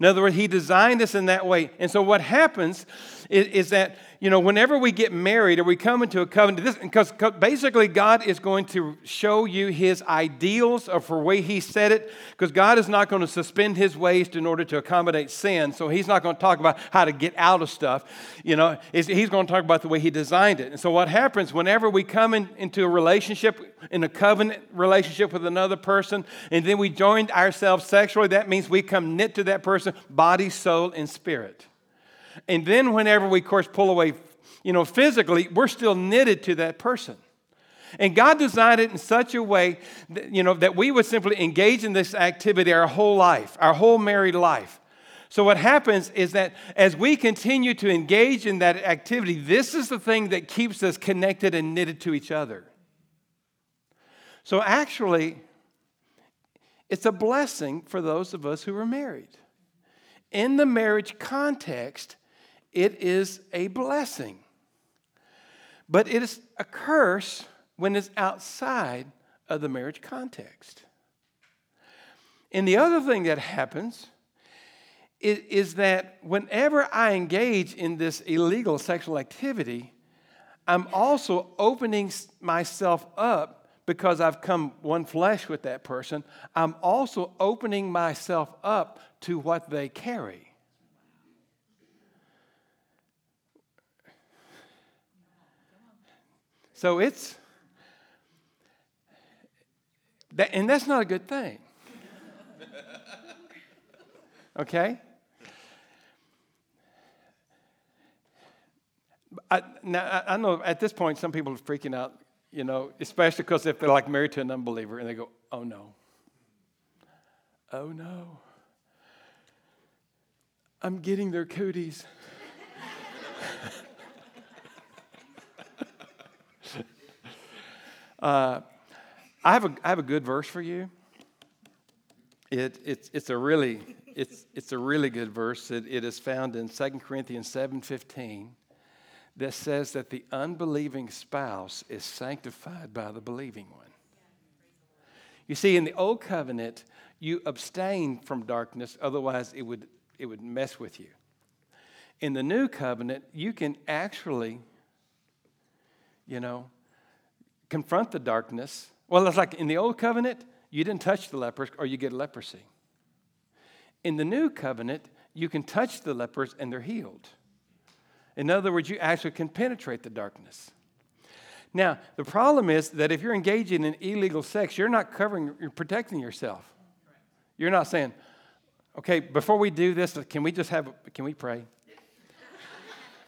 In other words, He designed us in that way. And so what happens is, is that you know, whenever we get married or we come into a covenant, this, because basically God is going to show you his ideals of the way he said it, because God is not going to suspend his ways in order to accommodate sin. So he's not going to talk about how to get out of stuff. You know, he's going to talk about the way he designed it. And so what happens whenever we come in, into a relationship, in a covenant relationship with another person, and then we join ourselves sexually, that means we come knit to that person, body, soul, and spirit. And then whenever we, of course, pull away, you know, physically, we're still knitted to that person. And God designed it in such a way that, you know, that we would simply engage in this activity our whole life, our whole married life. So, what happens is that as we continue to engage in that activity, this is the thing that keeps us connected and knitted to each other. So, actually, it's a blessing for those of us who are married. In the marriage context, it is a blessing. But it is a curse when it's outside of the marriage context. And the other thing that happens is, is, that whenever I engage in this illegal sexual activity, I'm also opening myself up because I've come one flesh with that person. I'm also opening myself up to what they carry. So it's, that, and that's not a good thing. Okay? I, now, I know at this point some people are freaking out, you know, especially because if they're like married to an unbeliever and they go, oh no. Oh no. I'm getting their cooties. Uh, I, have a, I have a good verse for you. It, it's, it's, a really, it's, it's a really good verse. It, it is found in 2 Corinthians 7.15 that says that the unbelieving spouse is sanctified by the believing one. You see, in the old covenant, you abstain from darkness, otherwise it would, it would mess with you. In the new covenant, you can actually, you know, confront the darkness. Well, it's like in the old covenant, you didn't touch the lepers or you get leprosy. In the new covenant, you can touch the lepers and they're healed. In other words, you actually can penetrate the darkness. Now, the problem is that if you're engaging in illegal sex, you're not covering, you're protecting yourself. You're not saying, okay, before we do this, can we just have, can we pray?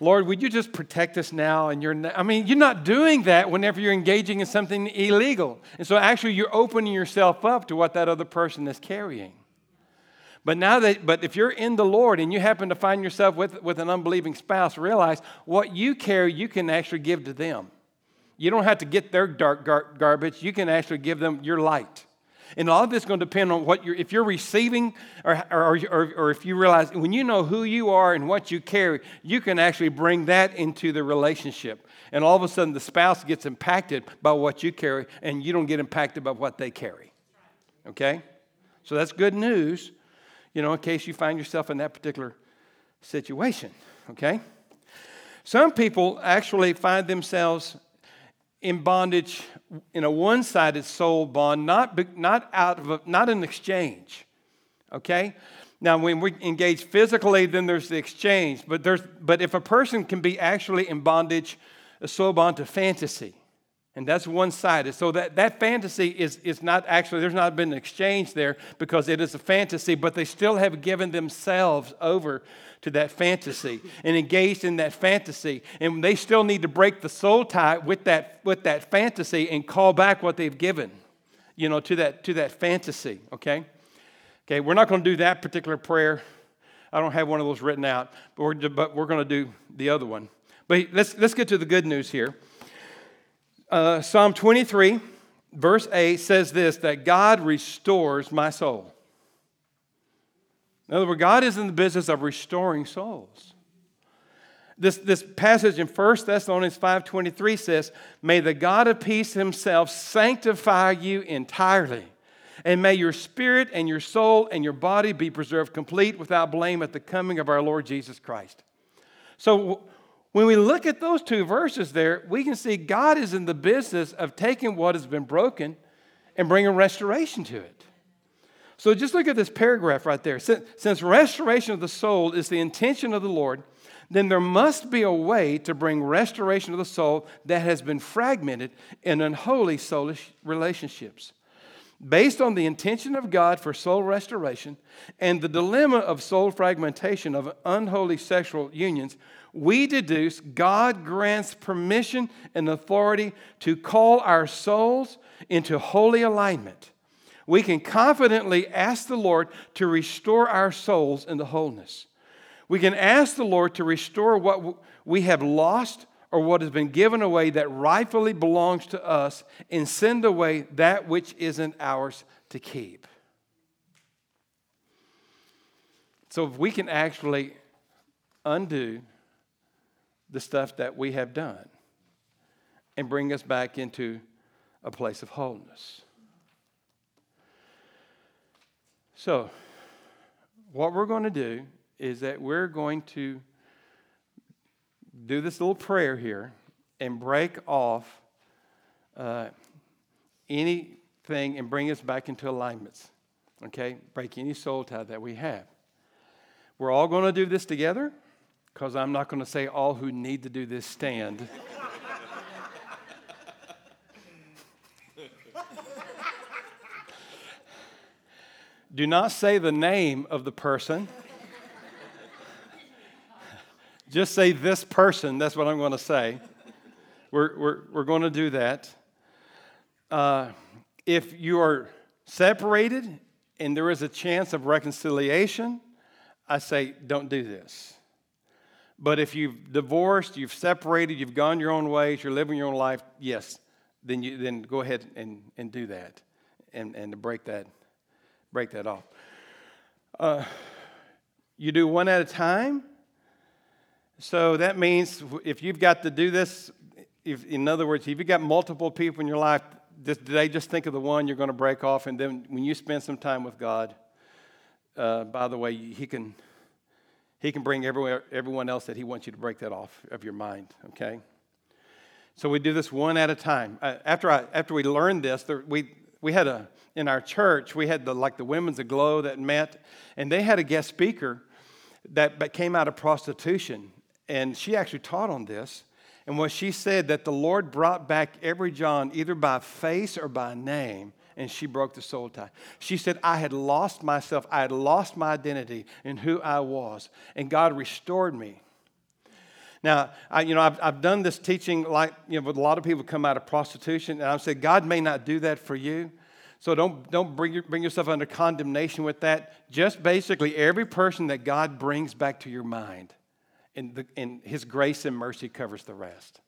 Lord, would you just protect us now? And you're, I mean, you're not doing that whenever you're engaging in something illegal. And so actually, you're opening yourself up to what that other person is carrying. But now that, but if you're in the Lord and you happen to find yourself with, with an unbelieving spouse, realize what you carry, you can actually give to them. You don't have to get their dark gar- garbage. You can actually give them your light. And all of this is going to depend on what you're, if you're receiving or, or, or, or, if you realize when you know who you are and what you carry, you can actually bring that into the relationship. And all of a sudden, the spouse gets impacted by what you carry, and you don't get impacted by what they carry. Okay? So that's good news, you know, in case you find yourself in that particular situation. Okay? Some people actually find themselves in bondage in a one sided soul bond, not, not, out of a, not an exchange. Okay? Now, when we engage physically, then there's the exchange. But, there's, but if a person can be actually in bondage, a soul bond to fantasy, and that's one sided. So that, that fantasy is, is not actually, there's not been an exchange there because it is a fantasy, but they still have given themselves over to that fantasy and engaged in that fantasy. And they still need to break the soul tie with that, with that fantasy and call back what they've given, you know, to that, to that fantasy, okay? Okay, we're not going to do that particular prayer. I don't have one of those written out, but we're, but we're going to do the other one. But let's, let's get to the good news here. Uh, Psalm 23, verse 8 says this that God restores my soul. In other words, God is in the business of restoring souls. This, this passage in 1 Thessalonians 5.23 says, May the God of peace himself sanctify you entirely, and may your spirit and your soul and your body be preserved complete without blame at the coming of our Lord Jesus Christ. So when we look at those two verses there, we can see God is in the business of taking what has been broken and bringing restoration to it. So just look at this paragraph right there. Since restoration of the soul is the intention of the Lord, then there must be a way to bring restoration of the soul that has been fragmented in unholy soulish relationships. Based on the intention of God for soul restoration and the dilemma of soul fragmentation of unholy sexual unions, we deduce God grants permission and authority to call our souls into holy alignment we can confidently ask the Lord to restore our souls into wholeness. We can ask the Lord to restore what we have lost or what has been given away that rightfully belongs to us and send away that which isn't ours to keep. So, if we can actually undo the stuff that we have done and bring us back into a place of wholeness. So, what we're going to do is that we're going to do this little prayer here and break off uh, anything and bring us back into alignments. Okay? Break any soul tie that we have. We're all going to do this together because I'm not going to say all who need to do this stand. Do not say the name of the person. Just say this person. That's what I'm going to say. We're, we're, we're going to do that. Uh, if you are separated and there is a chance of reconciliation, I say don't do this. But if you've divorced, you've separated, you've gone your own ways, you're living your own life, yes, then, you, then go ahead and, and do that and, and to break that break that off. Uh, you do one at a time. So that means if you've got to do this, if, in other words, if you've got multiple people in your life, today just think of the one you're going to break off, and then when you spend some time with God, uh, by the way, He can He can bring everyone, everyone else that He wants you to break that off of your mind. Okay. So we do this one at a time. Uh, after I after we learned this, there, we we had a in our church, we had the like the women's aglow that met, and they had a guest speaker that came out of prostitution, and she actually taught on this. And what she said that the Lord brought back every John either by face or by name, and she broke the soul tie. She said, I had lost myself, I had lost my identity in who I was, and God restored me. Now, I, you know, I've, I've done this teaching like, you know, with a lot of people come out of prostitution, and I've said, God may not do that for you. So don't, don't bring, your, bring yourself under condemnation with that. Just basically, every person that God brings back to your mind, and, the, and His grace and mercy covers the rest.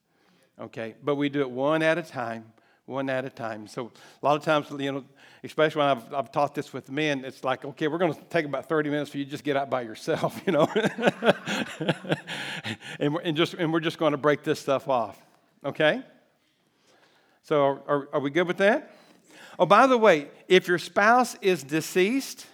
Okay? But we do it one at a time, one at a time. So a lot of times, you know, especially when I've, I've taught this with men, it's like, okay, we're going to take about 30 minutes for you just get out by yourself, you know? and, we're, and, just, and we're just going to break this stuff off. Okay? So are, are we good with that? Oh, by the way, if your spouse is deceased,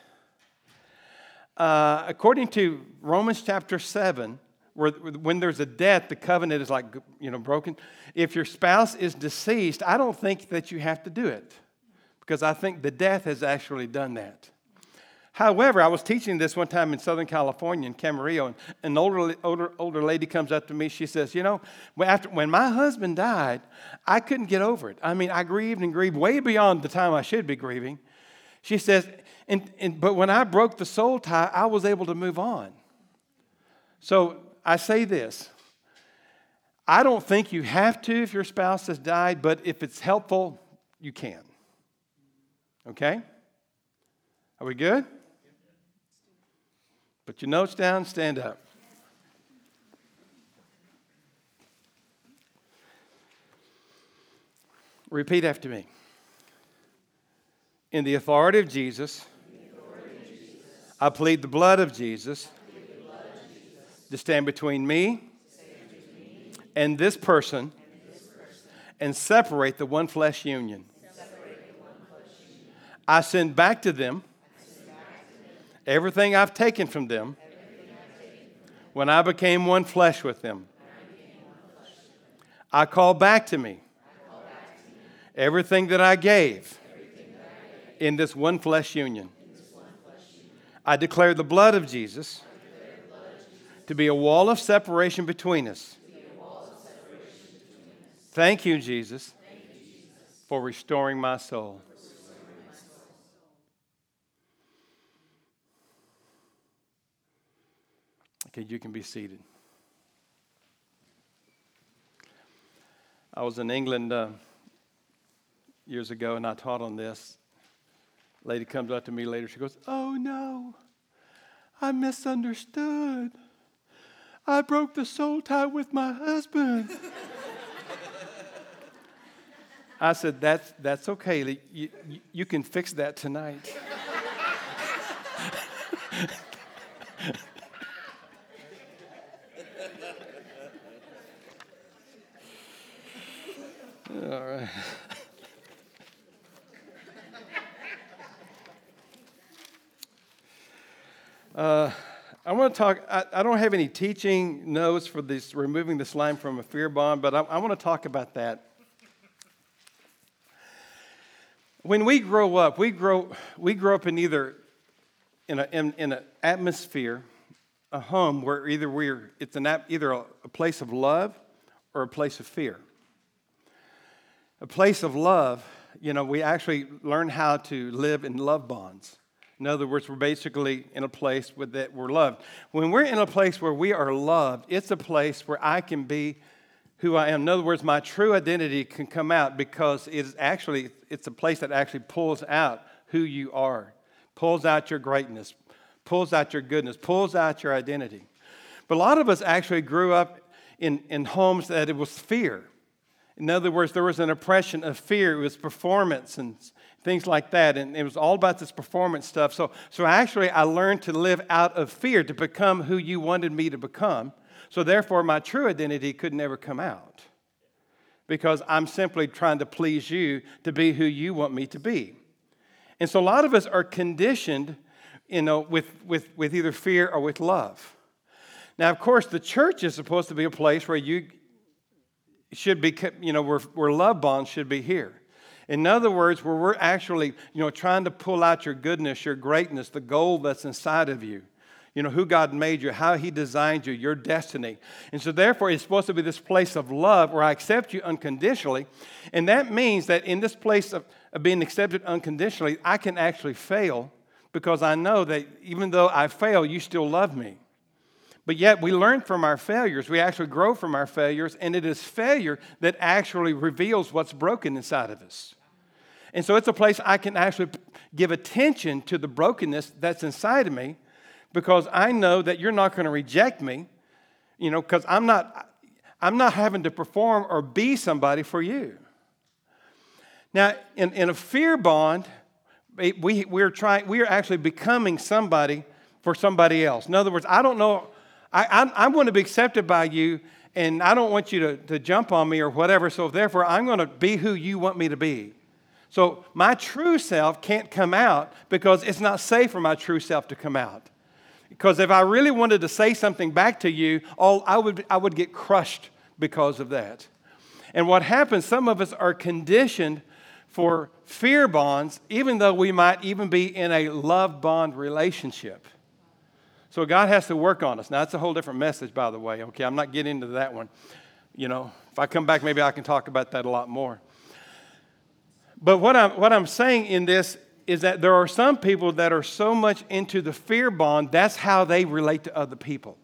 uh, according to Romans chapter 7, where when there's a death, the covenant is like, you know, broken. If your spouse is deceased, I don't think that you have to do it because I think the death has actually done that. However, I was teaching this one time in Southern California in Camarillo, and an older, older, older lady comes up to me. She says, You know, after, when my husband died, I couldn't get over it. I mean, I grieved and grieved way beyond the time I should be grieving. She says, and, and, But when I broke the soul tie, I was able to move on. So I say this I don't think you have to if your spouse has died, but if it's helpful, you can. Okay? Are we good? Put your notes down, stand up. Repeat after me. In the authority of Jesus, I plead the blood of Jesus to stand between me and this person and separate the one flesh union. I send back to them Everything I've taken from them when I became one flesh with them. I call back to me everything that I gave in this one flesh union. I declare the blood of Jesus to be a wall of separation between us. Thank you, Jesus, for restoring my soul. Okay, you can be seated. I was in England uh, years ago and I taught on this. Lady comes up to me later. She goes, Oh no, I misunderstood. I broke the soul tie with my husband. I said, That's, that's okay. You, you, can fix that tonight. All right. Uh, I want to talk. I, I, don't have any teaching notes for this removing the slime from a fear bond, but I, I want to talk about that. When we grow up, we grow we grow up in either in, a, in, in an atmosphere, a home where either we're it's an either a, a place of love or a place of fear a place of love, you know, we actually learn how to live in love bonds. In other words, we're basically in a place that we're loved. When we're in a place where we are loved, it's a place where I can be who I am. In other words, my true identity can come out because it is actually it's a place that actually pulls out who you are, pulls out your greatness, pulls out your goodness, pulls out your identity. But a lot of us actually grew up in, in homes that it was fear. In other words, there was an oppression of fear. It was performance and things like that. And it was all about this performance stuff. So, so actually, I learned to live out of fear to become who you wanted me to become. So therefore, my true identity could never come out because I'm simply trying to please you to be who you want me to be. And so a lot of us are conditioned, you know, with, with, with either fear or with love. Now, of course, the church is supposed to be a place where you should be, you know, where, where love bonds should be here. In other words, where we're actually, you know, trying to pull out your goodness, your greatness, the gold that's inside of you. You know, who God made you, how He designed you, your destiny. And so, therefore, it's supposed to be this place of love where I accept you unconditionally. And that means that in this place of, of being accepted unconditionally, I can actually fail because I know that even though I fail, you still love me. But yet we learn from our failures. We actually grow from our failures, and it is failure that actually reveals what's broken inside of us. And so it's a place I can actually give attention to the brokenness that's inside of me because I know that you're not going to reject me, you know, because I'm not, I'm not having to perform or be somebody for you. Now, in, in a fear bond, we, we're, trying, we are actually becoming somebody for somebody else. In other words, I don't know, I, I, I want to be accepted by you, and I don't want you to, to jump on me or whatever, so therefore I'm going to be who you want me to be. So my true self can't come out because it's not safe for my true self to come out. Because if I really wanted to say something back to you, all, I, would, I would get crushed because of that. And what happens, some of us are conditioned for fear bonds, even though we might even be in a love bond relationship. So God has to work on us. Now, that's a whole different message, by the way. Okay, I'm not getting into that one. You know, if I come back, maybe I can talk about that a lot more. But what I'm, what I'm saying in this is that there are some people that are so much into the fear bond, that's how they relate to other people.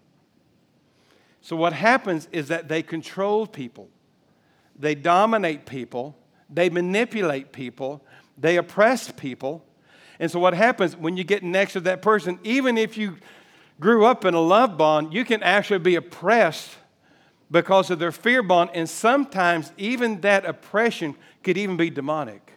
So what happens is that they control people, they dominate people, they manipulate people, they oppress people. And so what happens when you get next to that person, even if you grew up in a love bond, you can actually be oppressed because of their fear bond. And sometimes even that oppression could even be demonic.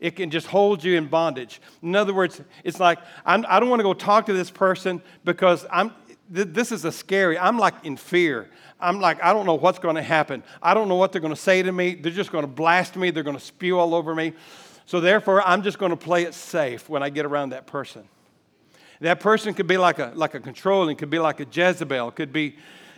It can just hold you in bondage. In other words, it's like, I'm, I do not want to go talk to this person because I'm, th- this is a scary, I'm like in fear. I'm like, I don't know what's going to happen. I don't know what they're going to say to me. They're just going to blast me. They're going to spew all over me. So therefore, I'm just going to play it safe when I get around that person. That person could be like a, like a controlling, could be like a Jezebel, could be,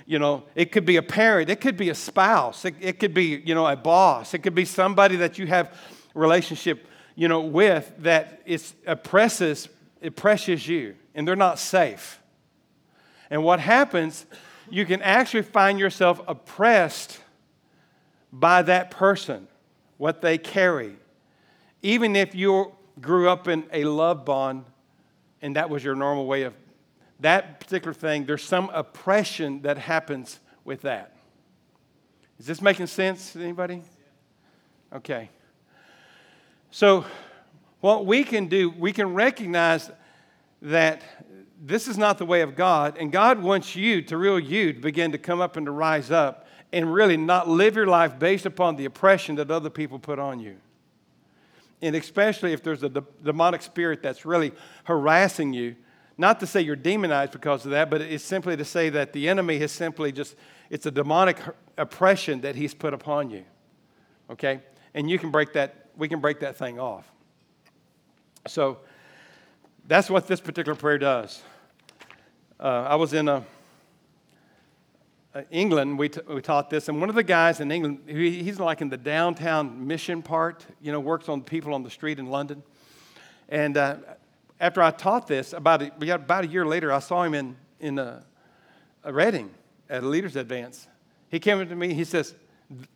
you know, it could be a parent, it could be a spouse, it, it could be, you know, a boss, it could be somebody that you have relationship, you know, with that uh, it oppresses, it oppresses you, and they're not safe. And what happens, you can actually find yourself oppressed by that person, what they carry. Even if you grew up in a love bond and that was your normal way of that particular thing, there's some oppression that happens with that. Is this making sense to anybody? Okay. So, what we can do, we can recognize that this is not the way of God, and God wants you, to real you, to begin to come up and to rise up and really not live your life based upon the oppression that other people put on you. And especially if there's a de- demonic spirit that's really harassing you, not to say you're demonized because of that, but it's simply to say that the enemy has simply just, it's a demonic oppression that he's put upon you. Okay? And you can break that, we can break that thing off. So that's what this particular prayer does. Uh, I was in a, uh, uh, England, we, t- we taught this, and one of the guys in England, he, he's like in the downtown mission part, you know, works on people on the street in London. And uh, after I taught this, about a, about a year later, I saw him in, in a, a Reading at a leader's advance. He came up to me, he says,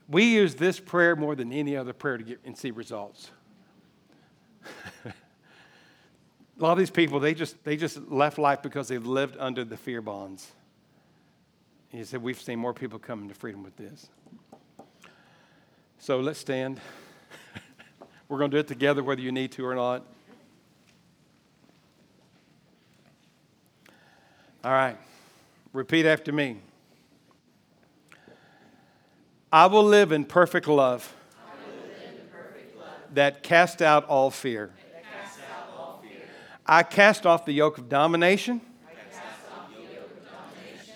We use this prayer more than any other prayer to get and see results. a lot of these people, they just, they just left life because they lived under the fear bonds. He said, We've seen more people come into freedom with this. So let's stand. We're going to do it together, whether you need to or not. All right. Repeat after me. I will live in perfect love, perfect love. that cast out all fear. I cast off the yoke of domination.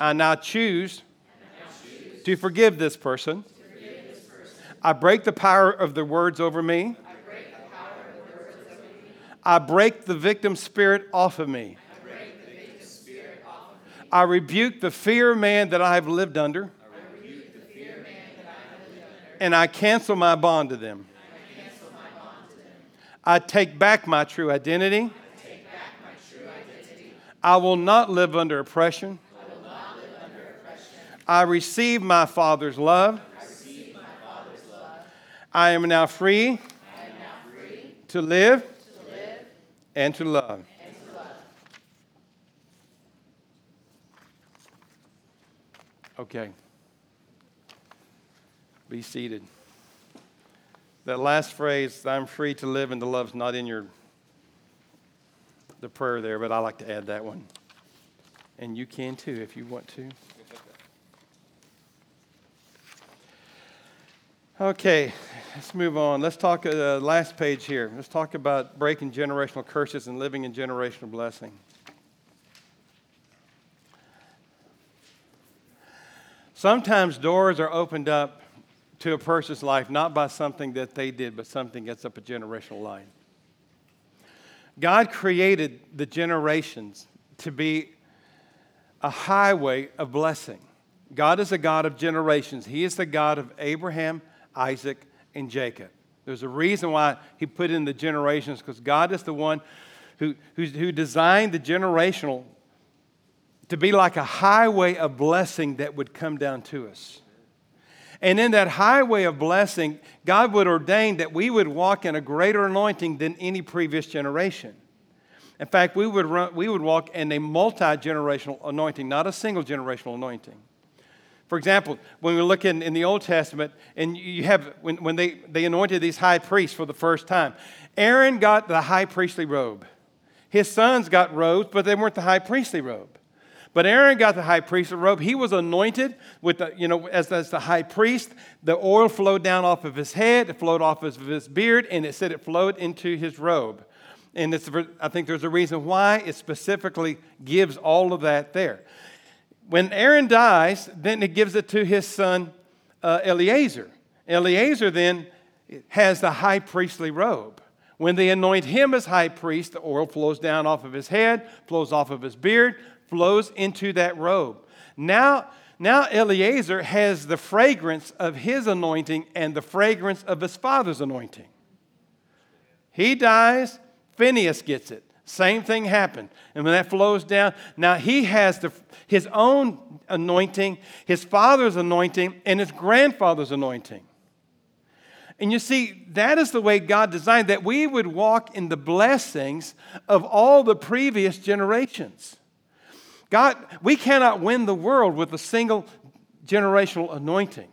I now choose to forgive this person. I break the power of the words over me. I break the victim spirit off of me. I rebuke the fear man that I have lived under. And I cancel my bond to them. I take back my true identity. I will not live under oppression. I receive my Father's love. I am now free, to, live and to love. Okay. Be seated. That last phrase, I'm free to live and to love's not in your the prayer there, but I like to add that one. And you can too if you want to. Okay, let's move on. Let's talk uh, last page here. Let's talk about breaking generational curses and living in generational blessing. Sometimes doors are opened up to a person's life not by something that they did, but something that's up a generational line. God created the generations to be a highway of blessing. God is a God of generations. He is the God of Abraham, Isaac, and Jacob. There's a reason why he put in the generations, because God is the one who, who, who designed the generational to be like a highway of blessing that would come down to us. And in that highway of blessing, God would ordain that we would walk in a greater anointing than any previous generation. In fact, we would, run, we would walk in a multi generational anointing, not a single generational anointing. For example, when we look in, in the Old Testament, and you have, when, when they, they anointed these high priests for the first time, Aaron got the high priestly robe. His sons got robes, but they weren't the high priestly robe. But Aaron got the high priestly robe. He was anointed with the, you know, as, as the high priest. The oil flowed down off of his head, it flowed off of his beard, and it said it flowed into his robe. And it's, I think there's a reason why it specifically gives all of that there. When Aaron dies, then it gives it to his son uh, Eleazar. Eleazar then has the high priestly robe. When they anoint him as high priest, the oil flows down off of his head, flows off of his beard, flows into that robe. Now, now Eleazar has the fragrance of his anointing and the fragrance of his father's anointing. He dies, Phineas gets it. Same thing happened. And when that flows down, now he has the, his own anointing, his father's anointing, and his grandfather's anointing. And you see, that is the way God designed that we would walk in the blessings of all the previous generations. God, we cannot win the world with a single generational anointing.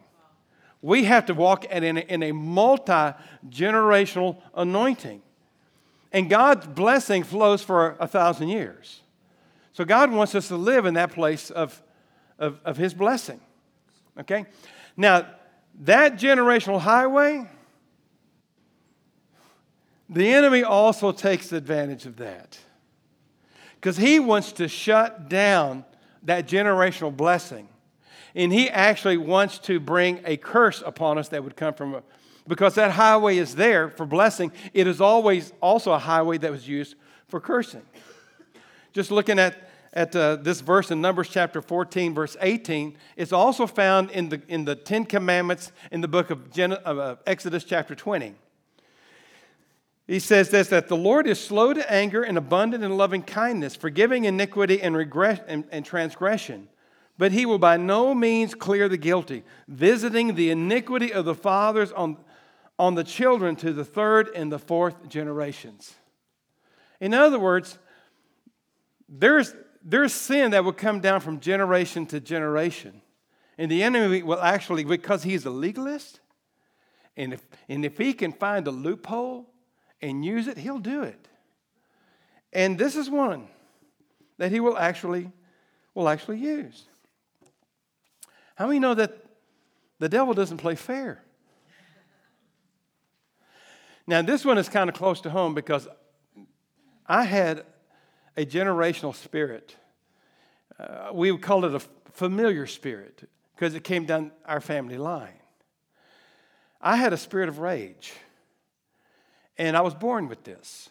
We have to walk in a, multi generational anointing. And God's blessing flows for a thousand years. So God wants us to live in that place of, of, of His blessing. Okay? Now, that generational highway, the enemy also takes advantage of that because he wants to shut down that generational blessing. And he actually wants to bring a curse upon us that would come from, a, because that highway is there for blessing. It is always also a highway that was used for cursing. Just looking at, at uh, this verse in Numbers chapter 14, verse 18, it's also found in the, in the Ten Commandments in the book of, Gen- uh, Exodus chapter 20. He says this that the Lord is slow to anger and abundant in loving kindness, forgiving iniquity and, regret, and, and transgression. But he will by no means clear the guilty, visiting the iniquity of the fathers on, on the children to the third and the fourth generations. In other words, there's, there's sin that will come down from generation to generation. And the enemy will actually, because he's a legalist, and if, and if he can find a loophole, and use it, he'll do it. And this is one that he will actually will actually use. How many know that the devil doesn't play fair? Now, this one is kind of close to home because I had a generational spirit. Uh, we would call it a familiar spirit because it came down our family line. I had a spirit of rage. And I was born with this.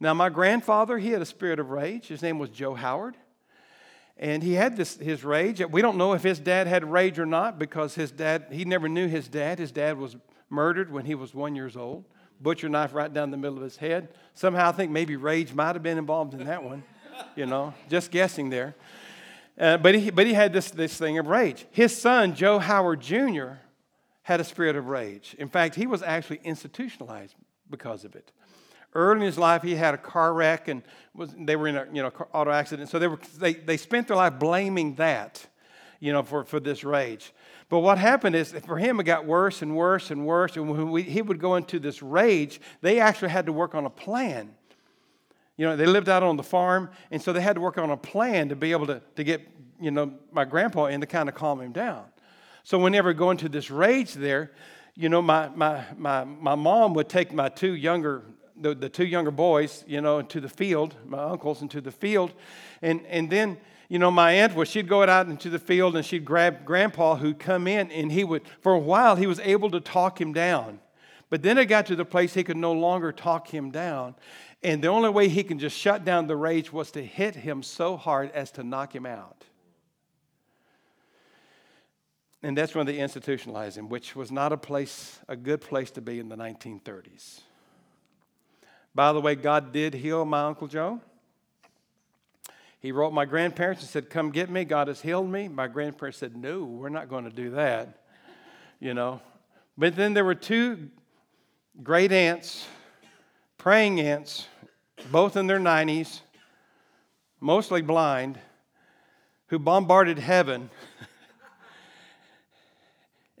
Now, my grandfather, he had a spirit of rage. His name was Joe Howard. And he had this, his rage. We don't know if his dad had rage or not because his dad, he never knew his dad. His dad was murdered when he was one years old. Butcher knife right down the middle of his head. Somehow I think maybe rage might have been involved in that one. You know, just guessing there. Uh, but, he, but he had this, this thing of rage. His son, Joe Howard Jr., had a spirit of rage. In fact, he was actually institutionalized because of it. Early in his life, he had a car wreck and was, they were in a you know, auto accident. So they, were, they, they spent their life blaming that. you know, for, for this rage. But what happened is for him, it got worse and worse and worse. And when we, he would go into this rage, they actually had to work on a plan. You know, they lived out on the farm, and so they had to work on a plan to be able to, to get, you know, my grandpa in to kind of calm him down. So whenever going to this rage there, you know, my, my, my, my mom would take my two younger, the, the two younger boys, you know, into the field, my uncles into the field. And, and then, you know, my aunt, well, she'd go out into the field and she'd grab grandpa who'd come in and he would, for a while, he was able to talk him down. But then it got to the place he could no longer talk him down. And the only way he can just shut down the rage was to hit him so hard as to knock him out. And that's when they institutionalized him, which was not a place, a good place to be in the 1930s. By the way, God did heal my Uncle Joe. He wrote my grandparents and said, Come get me. God has healed me. My grandparents said, No, we're not going to do that. You know. But then there were two great aunts, praying aunts, both in their 90s, mostly blind, who bombarded heaven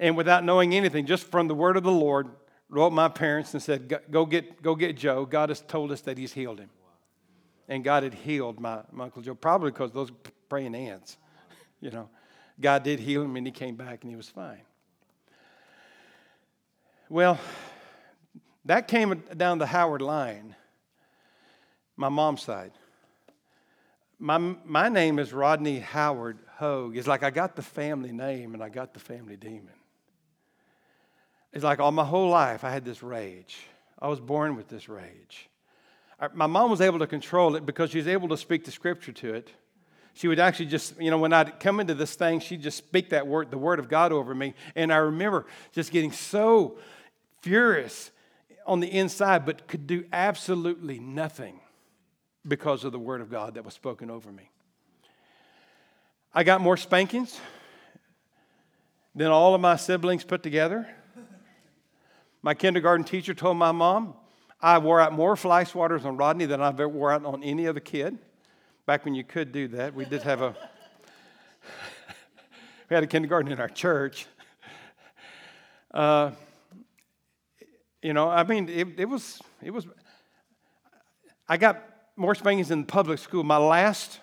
and without knowing anything, just from the word of the Lord, wrote my parents and said, Go get, go get Joe. God has told us that he's healed him. And God had healed my, my Uncle Joe, probably because those praying ants. You know, God did heal him and he came back and he was fine. Well, that came down the Howard line, my mom's side. My, my name is Rodney Howard Hogue. It's like I got the family name and I got the family demon. It's like all my whole life I had this rage. I was born with this rage. My mom was able to control it because she was able to speak the scripture to it. She would actually just, you know, when I'd come into this thing, she'd just speak that word, the word of God over me. And I remember just getting so furious on the inside, but could do absolutely nothing because of the word of God that was spoken over me. I got more spankings than all of my siblings put together. My kindergarten teacher told my mom, I wore out more fly swatters on Rodney than I've ever wore out on any other kid. Back when you could do that, we did have a we had a kindergarten in our church. Uh, you know, I mean, it, it was it was. I got more spankings in public school. My last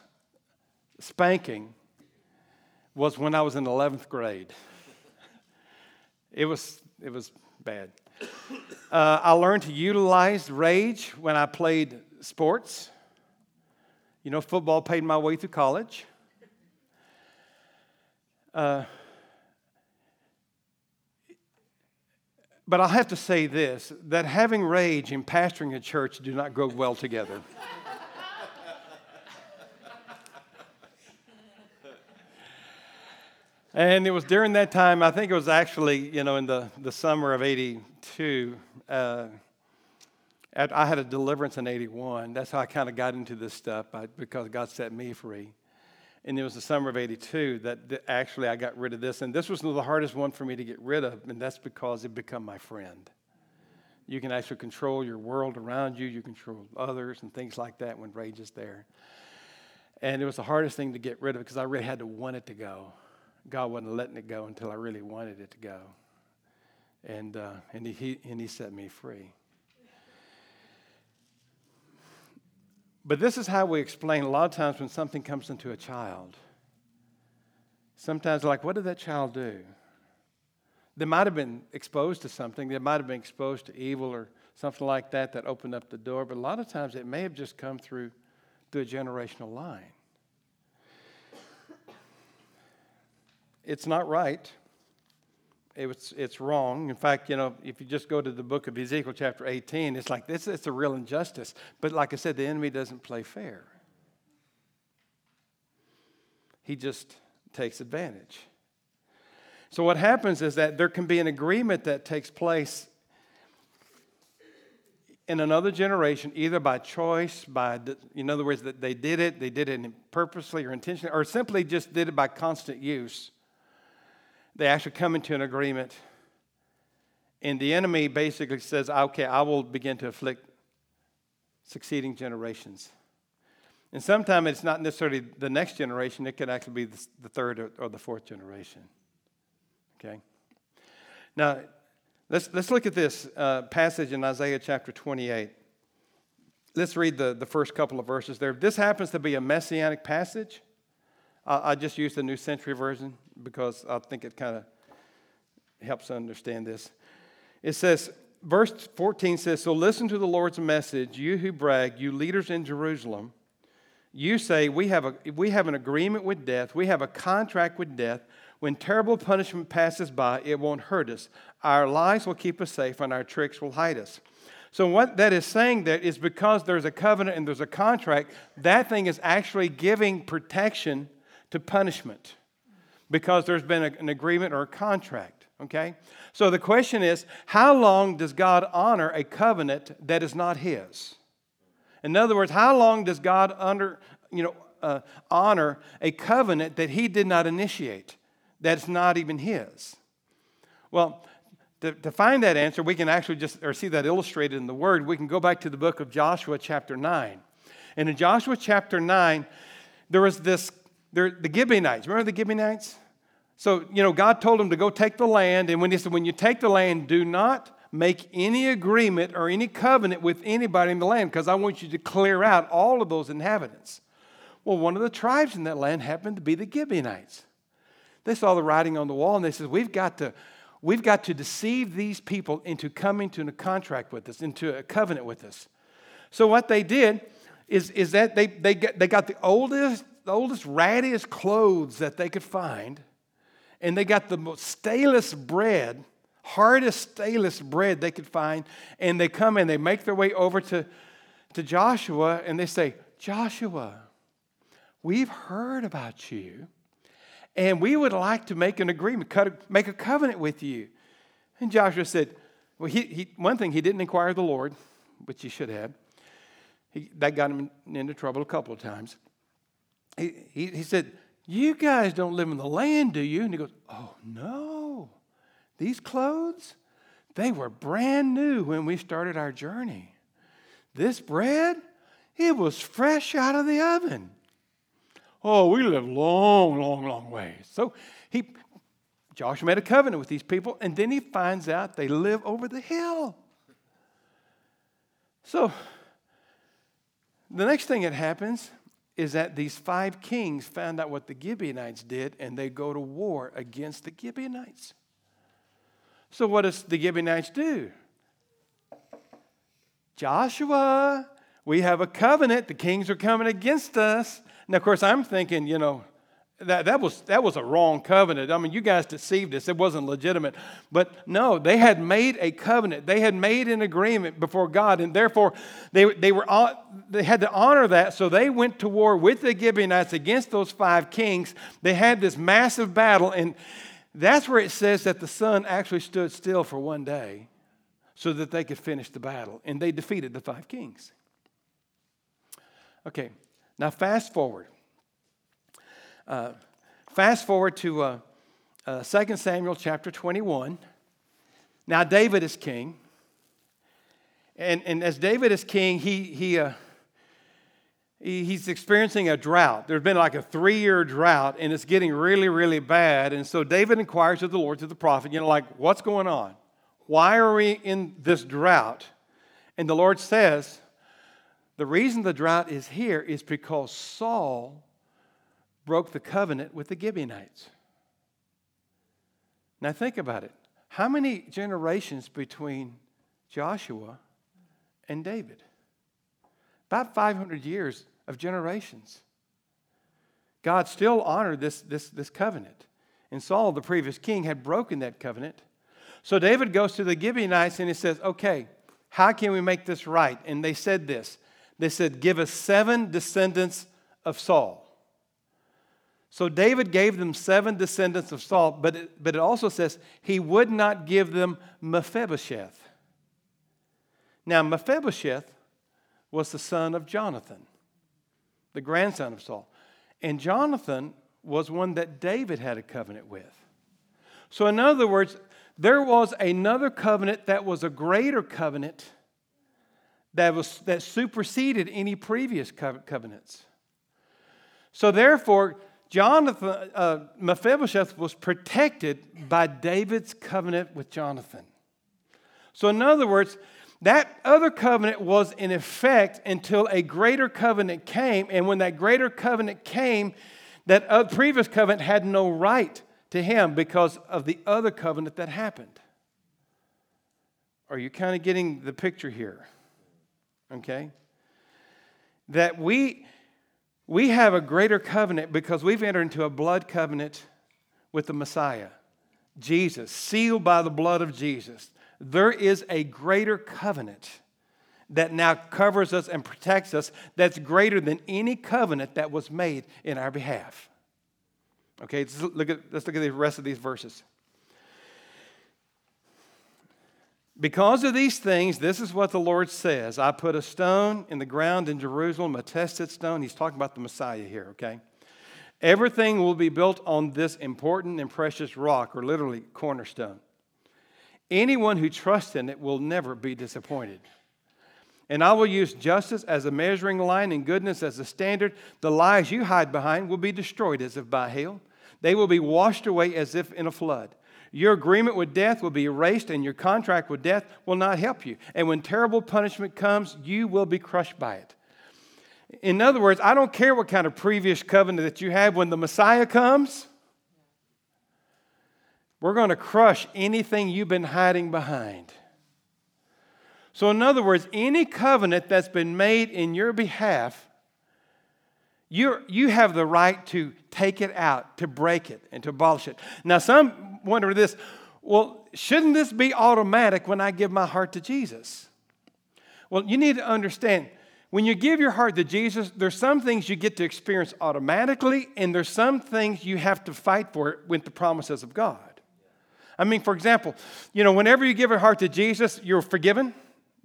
spanking was when I was in 11th grade. It was it was bad. Uh, I learned to utilize rage when I played sports. You know, football paid my way through college. Uh, but I'll have to say this that having rage and pastoring a church do not go well together. And it was during that time, I think it was actually, you know, in the, the summer of 82. Uh, I had a deliverance in 81. That's how I kind of got into this stuff I, because God set me free. And it was the summer of 82 that, that actually I got rid of this. And this was the hardest one for me to get rid of, and that's because it became my friend. You can actually control your world around you, you control others and things like that when rage is there. And it was the hardest thing to get rid of because I really had to want it to go. God wasn't letting it go until I really wanted it to go. And, uh, and, he, and he set me free. But this is how we explain a lot of times when something comes into a child. Sometimes, like, what did that child do? They might have been exposed to something, they might have been exposed to evil or something like that that opened up the door, but a lot of times it may have just come through, through a generational line. It's not right. It's, it's wrong. In fact, you know, if you just go to the book of Ezekiel, chapter 18, it's like this it's a real injustice. But like I said, the enemy doesn't play fair, he just takes advantage. So, what happens is that there can be an agreement that takes place in another generation, either by choice, by, in other words, that they did it, they did it purposely or intentionally, or simply just did it by constant use they actually come into an agreement. And the enemy basically says, okay, I will begin to afflict succeeding generations. And sometimes it's not necessarily the next generation, it could actually be the third or, the fourth generation. Okay? Now, let's, let's look at this uh, passage in Isaiah chapter 28. Let's read the, the first couple of verses there. This happens to be a messianic passage. I, I just used the New Century Version because I think it kind of helps understand this. It says, verse 14 says, So listen to the Lord's message, you who brag, you leaders in Jerusalem. You say, we have, a, we have an agreement with death, we have a contract with death. When terrible punishment passes by, it won't hurt us. Our lies will keep us safe, and our tricks will hide us. So, what that is saying there is because there's a covenant and there's a contract, that thing is actually giving protection to punishment because there's been a, an agreement or a contract. Okay? So the question is how long does God honor a covenant that is not His? In other words, how long does God under, you know, uh, honor a covenant that He did not initiate, that's not even His? Well, to, to find that answer, we can actually just, or see that illustrated in the Word, we can go back to the book of Joshua, chapter 9. And in Joshua chapter 9, there was this, there, the Gibeonites. Remember the Gibeonites? So, you know, God told them to go take the land. And when he said, when you take the land, do not make any agreement or any covenant with anybody in the land because I want you to clear out all of those inhabitants. Well, one of the tribes in that land happened to be the Gibeonites. They saw the writing on the wall and they said, We've got to, we've got to deceive these people into coming to a contract with us, into a covenant with us. So what they did is, is that they, they, got, they got the oldest, the oldest, rattiest clothes that they could find and they got the most stalest bread, hardest, stalest bread they could find, and they come and they make their way over to, to Joshua and they say, Joshua, we've heard about you, and we would like to make an agreement, cut, make a covenant with you. And Joshua said, Well, he, he, one thing, he didn't inquire of the Lord, which he should have. He, that got him into trouble a couple of times. He, he, said, you guys don't live in the land, do you? And he goes, Oh, no. These clothes, they were brand new when we started our journey. This bread, it was fresh out of the oven. Oh, we live long, long, long ways. So he, Joshua made a covenant with these people, and then he finds out they live over the hill. So the next thing that happens is that these five kings found out what the Gibeonites did and they go to war against the Gibeonites. So, what does the Gibeonites do? Joshua, we have a covenant. The kings are coming against us. Now, of course, I'm thinking, you know, that, that, was, that was a wrong covenant. I mean, you guys deceived us. It wasn't legitimate. But no, they had made a covenant. They had made an agreement before God, and therefore they, they, were, they had to honor that. So they went to war with the Gibeonites against those five kings. They had this massive battle, and that's where it says that the sun actually stood still for one day so that they could finish the battle. And they defeated the five kings. Okay, now fast forward. Uh, fast forward to uh, uh, 2 Samuel chapter 21. Now, David is king. And, and as David is king, he, he, uh, he, he's experiencing a drought. There's been like a three year drought, and it's getting really, really bad. And so David inquires of the Lord to the prophet, you know, like, what's going on? Why are we in this drought? And the Lord says, the reason the drought is here is because Saul broke the covenant with the Gibeonites. Now, think about it. How many generations between Joshua and David? About 500 years of generations. God still honored this, this, this covenant. And Saul, the previous king, had broken that covenant. So David goes to the Gibeonites and he says, Okay, how can we make this right? And they said this They said, Give us seven descendants of Saul. So David gave them seven descendants of Saul, but it, but it also says he would not give them Mephibosheth. Now, Mephibosheth was the son of Jonathan, the grandson of Saul. And Jonathan was one that David had a covenant with. So, in other words, there was another covenant that was a greater covenant that, was, that superseded any previous covenants. So therefore, Jonathan, uh, Mephibosheth was protected by David's covenant with Jonathan. So, in other words, that other covenant was in effect until a greater covenant came. And when that greater covenant came, that previous covenant had no right to him because of the other covenant that happened. Are you kind of getting the picture here? Okay? That we, we have a greater covenant because we've entered into a blood covenant with the Messiah, Jesus, sealed by the blood of Jesus. There is a greater covenant that now covers us and protects us that's greater than any covenant that was made in our behalf. Okay, let's look at, let's look at the rest of these verses. Because of these things, this is what the Lord says I put a stone in the ground in Jerusalem, a tested stone. He's talking about the Messiah here, okay? Everything will be built on this important and precious rock, or literally cornerstone. Anyone who trusts in it will never be disappointed. And I will use justice as a measuring line and goodness as a standard. The lies you hide behind will be destroyed as if by hail. They will be washed away as if in a flood. Your agreement with death will be erased, and your contract with death will not help you. And when terrible punishment comes, you will be crushed by it. In other words, I don't care what kind of previous covenant that you have when the Messiah comes, we're going to crush anything you've been hiding behind. So, in other words, any covenant that's been made in your behalf, you you have the right to take it out, to break it, and to abolish it. Now, some wonder this well, shouldn't this be automatic when I give my heart to Jesus? Well, you need to understand when you give your heart to Jesus, there's some things you get to experience automatically, and there's some things you have to fight for with the promises of God. I mean, for example, you know, whenever you give your heart to Jesus, you're forgiven.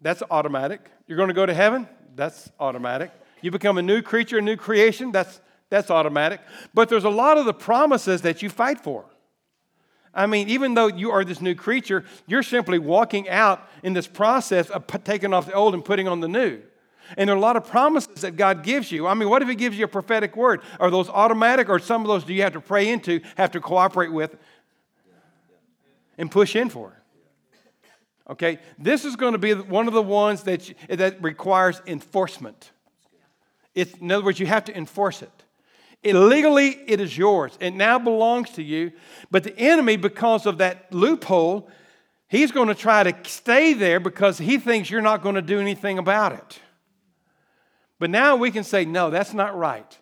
That's automatic. You're going to go to heaven. That's automatic. You become a new creature, a new creation. That's, that's automatic. But there's a lot of the promises that you fight for. I mean, even though you are this new creature, you're simply walking out in this process of taking off the old and putting on the new. And there are a lot of promises that God gives you. I mean, what if He gives you a prophetic word? Are those automatic, or some of those do you have to pray into, have to cooperate with, and push in for. Okay, this is going to be one of the ones that, you, that requires enforcement. It's, in other words, you have to enforce it. Illegally, it is yours. It now belongs to you. But the enemy, because of that loophole, he's going to try to stay there because he thinks you're not going to do anything about it. But now we can say, no, that's not right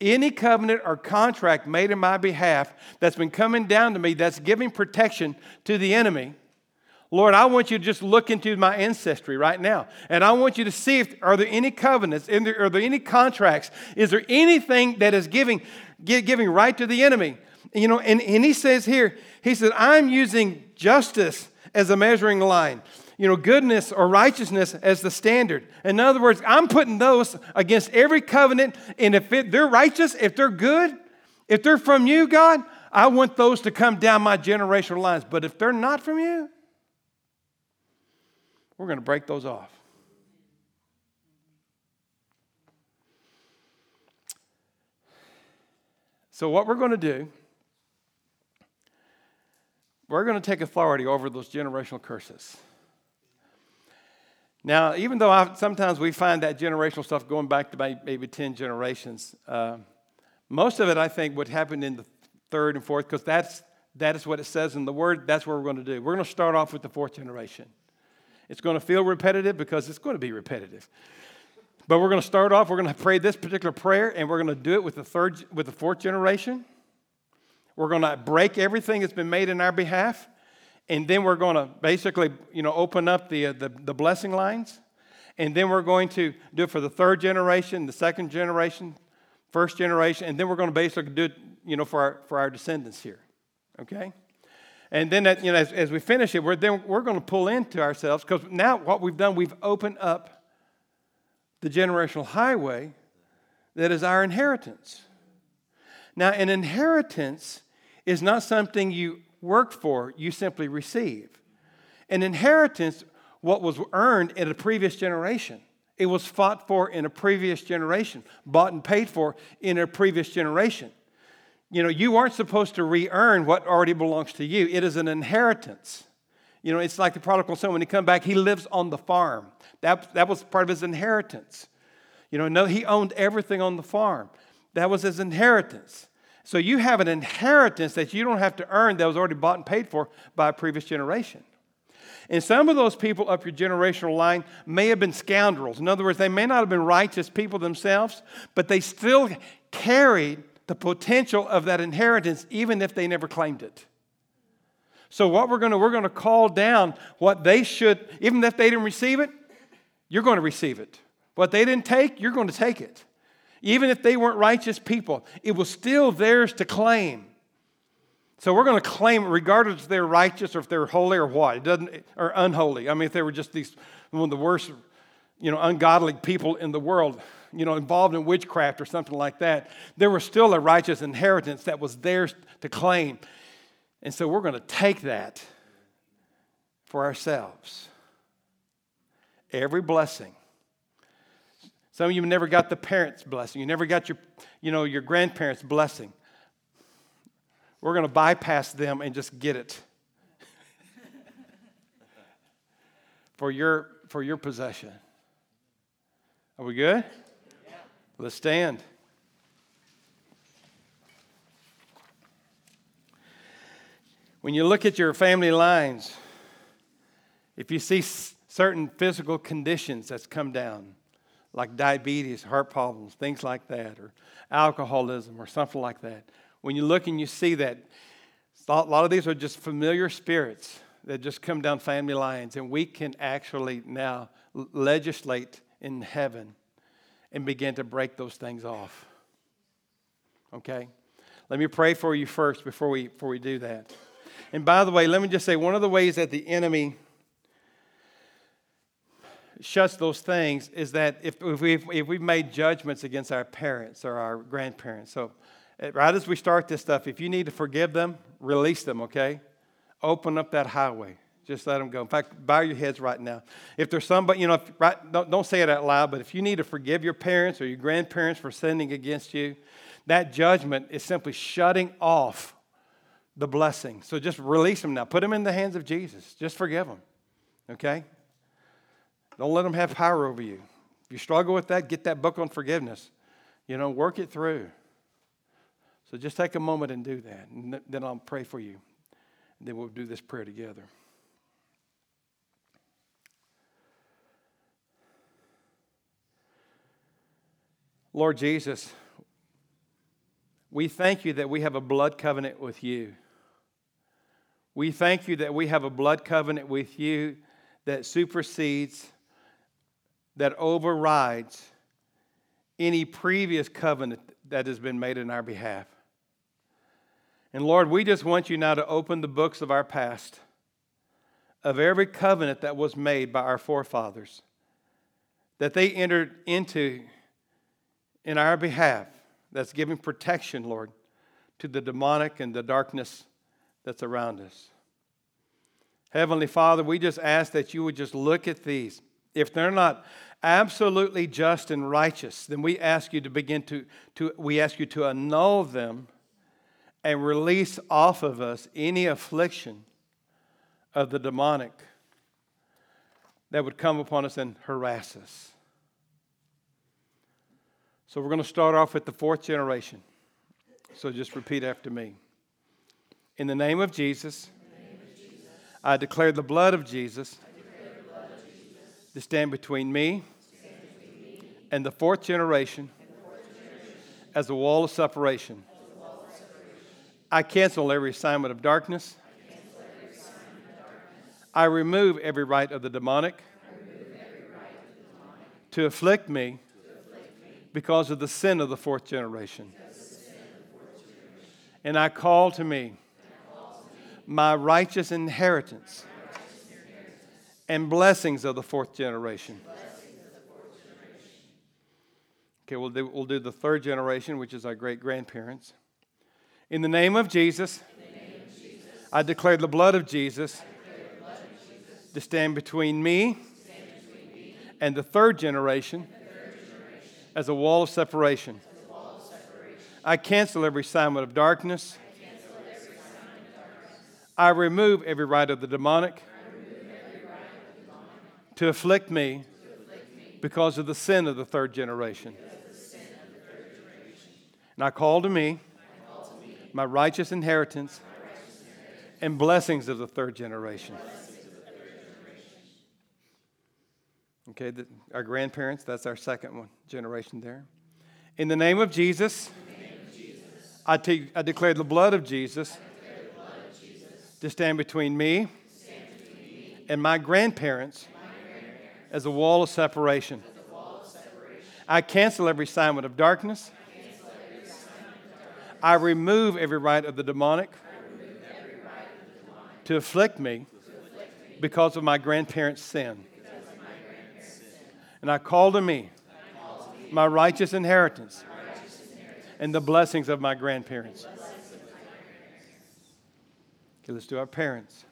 any covenant or contract made in my behalf that's been coming down to me that's giving protection to the enemy lord i want you to just look into my ancestry right now and i want you to see if are there any covenants there, are there any contracts is there anything that is giving giving right to the enemy you know and, and he says here he said i'm using justice as a measuring line you know, goodness or righteousness as the standard. In other words, I'm putting those against every covenant, and if it, they're righteous, if they're good, if they're from you, God, I want those to come down my generational lines. But if they're not from you, we're going to break those off. So, what we're going to do, we're going to take authority over those generational curses. Now, even though I, sometimes we find that generational stuff going back to maybe 10 generations, uh, most of it I think would happen in the third and fourth because that's, that is what it says in the word. That's what we're going to do. We're going to start off with the fourth generation. It's going to feel repetitive because it's going to be repetitive. But we're going to start off, we're going to pray this particular prayer, and we're going to do it with the third, with the fourth generation. We're going to break everything that's been made in our behalf. And then we're going to basically, you know, open up the, uh, the, the blessing lines. And then we're going to do it for the third generation, the second generation, first generation. And then we're going to basically do it, you know, for our, for our descendants here. Okay? And then, that, you know, as, as we finish it, we're, then we're going to pull into ourselves because now what we've done, we've opened up the generational highway that is our inheritance. Now, an inheritance is not something you work for, you simply receive. An inheritance, what was earned in a previous generation. It was fought for in a previous generation, bought and paid for in a previous generation. You know, you aren't supposed to re earn what already belongs to you, it is an inheritance. You know, it's like the prodigal son. When he come back, he lives on the farm. That, that was part of his inheritance. You know, no, he owned everything on the farm. That was his inheritance. So you have an inheritance that you don't have to earn that was already bought and paid for by a previous generation. And some of those people up your generational line may have been scoundrels. In other words, they may not have been righteous people themselves, but they still carried the potential of that inheritance even if they never claimed it. So what we're going to we're going to call down what they should even if they didn't receive it, you're going to receive it. What they didn't take, you're going to take it. Even if they weren't righteous people, it was still theirs to claim. So we're going to claim regardless if they're righteous or if they're holy or what. It doesn't or unholy. I mean, if they were just these one of the worst, you know, ungodly people in the world, you know, involved in witchcraft or something like that, there was still a righteous inheritance that was theirs to claim. And so we're going to take that for ourselves. Every blessing. Some of you never got the parents' blessing. You never got your, you know, your grandparents' blessing. We're going to bypass them and just get it for your for your possession. Are we good? Let's stand. When you look at your family lines, if you see certain physical conditions that's come down, like diabetes, heart problems, things like that, or alcoholism, or something like that, when you look and you see that, a lot of these are just familiar spirits that just come down family lines, and we can actually now legislate in heaven and begin to break those things off. Okay? Let me pray for you first before we, before we do that. And by the way, let me just say one of the ways that the enemy shuts those things is that if, if, we've, if we've made judgments against our parents or our grandparents. So, eh, right as we start this stuff, if you need to forgive them, release them, okay? Open up that highway. Just let them go. In fact, bow your heads right now. If there's somebody, you know, if, right, don't, don't say it out loud, but if you need to forgive your parents or your grandparents for sinning against you, that judgment is simply shutting off the blessing. So just release them now. Put them in the hands of Jesus. Just forgive them. Okay? Don't let them have power over you. If you struggle with that, get that book on forgiveness. You know, work it through. So just take a moment and do that. And then I'll pray for you. And then we'll do this prayer together. Lord Jesus, we thank you that we have a blood covenant with you. We thank you that we have a blood covenant with you that supersedes, that overrides any previous covenant that has been made in our behalf. And Lord, we just want you now to open the books of our past, of every covenant that was made by our forefathers, that they entered into in our behalf, that's giving protection, Lord, to the demonic and the darkness that's around us. Heavenly Father, we just ask that you would just look at these. If they're not absolutely just and righteous, then we ask you to begin to, to we ask you to annul them and release off of us any affliction of the demonic that would come upon us and harass us. So we're going to start off with the fourth generation. So just repeat after me. In the name of Jesus, I declare the blood of Jesus, to stand between me, and the fourth generation, as a wall of separation. I cancel every assignment of darkness. I remove every right of the demonic, to afflict me because of the sin of the fourth generation. And I call to me my righteous inheritance and blessings of the fourth generation. Okay, we'll do, we'll do the third generation, which is our great grandparents. In the name of Jesus, I declare the blood of Jesus, to stand between me, and the third generation as a wall of separation. I cancel every assignment of darkness. I remove every right of the demonic to afflict me because of the sin of the third generation. And I call to me my righteous inheritance and blessings of the third generation. Okay, the, our grandparents, that's our second one, generation there. In the name of Jesus, I, te- I declare the blood of Jesus, to stand between me, and my grandparents, as a wall of separation. I cancel every assignment of darkness. I remove every right of the demonic to afflict me because of my grandparents' sin. And I call to me my righteous inheritance and the blessings of my grandparents. Okay, let's do our parents.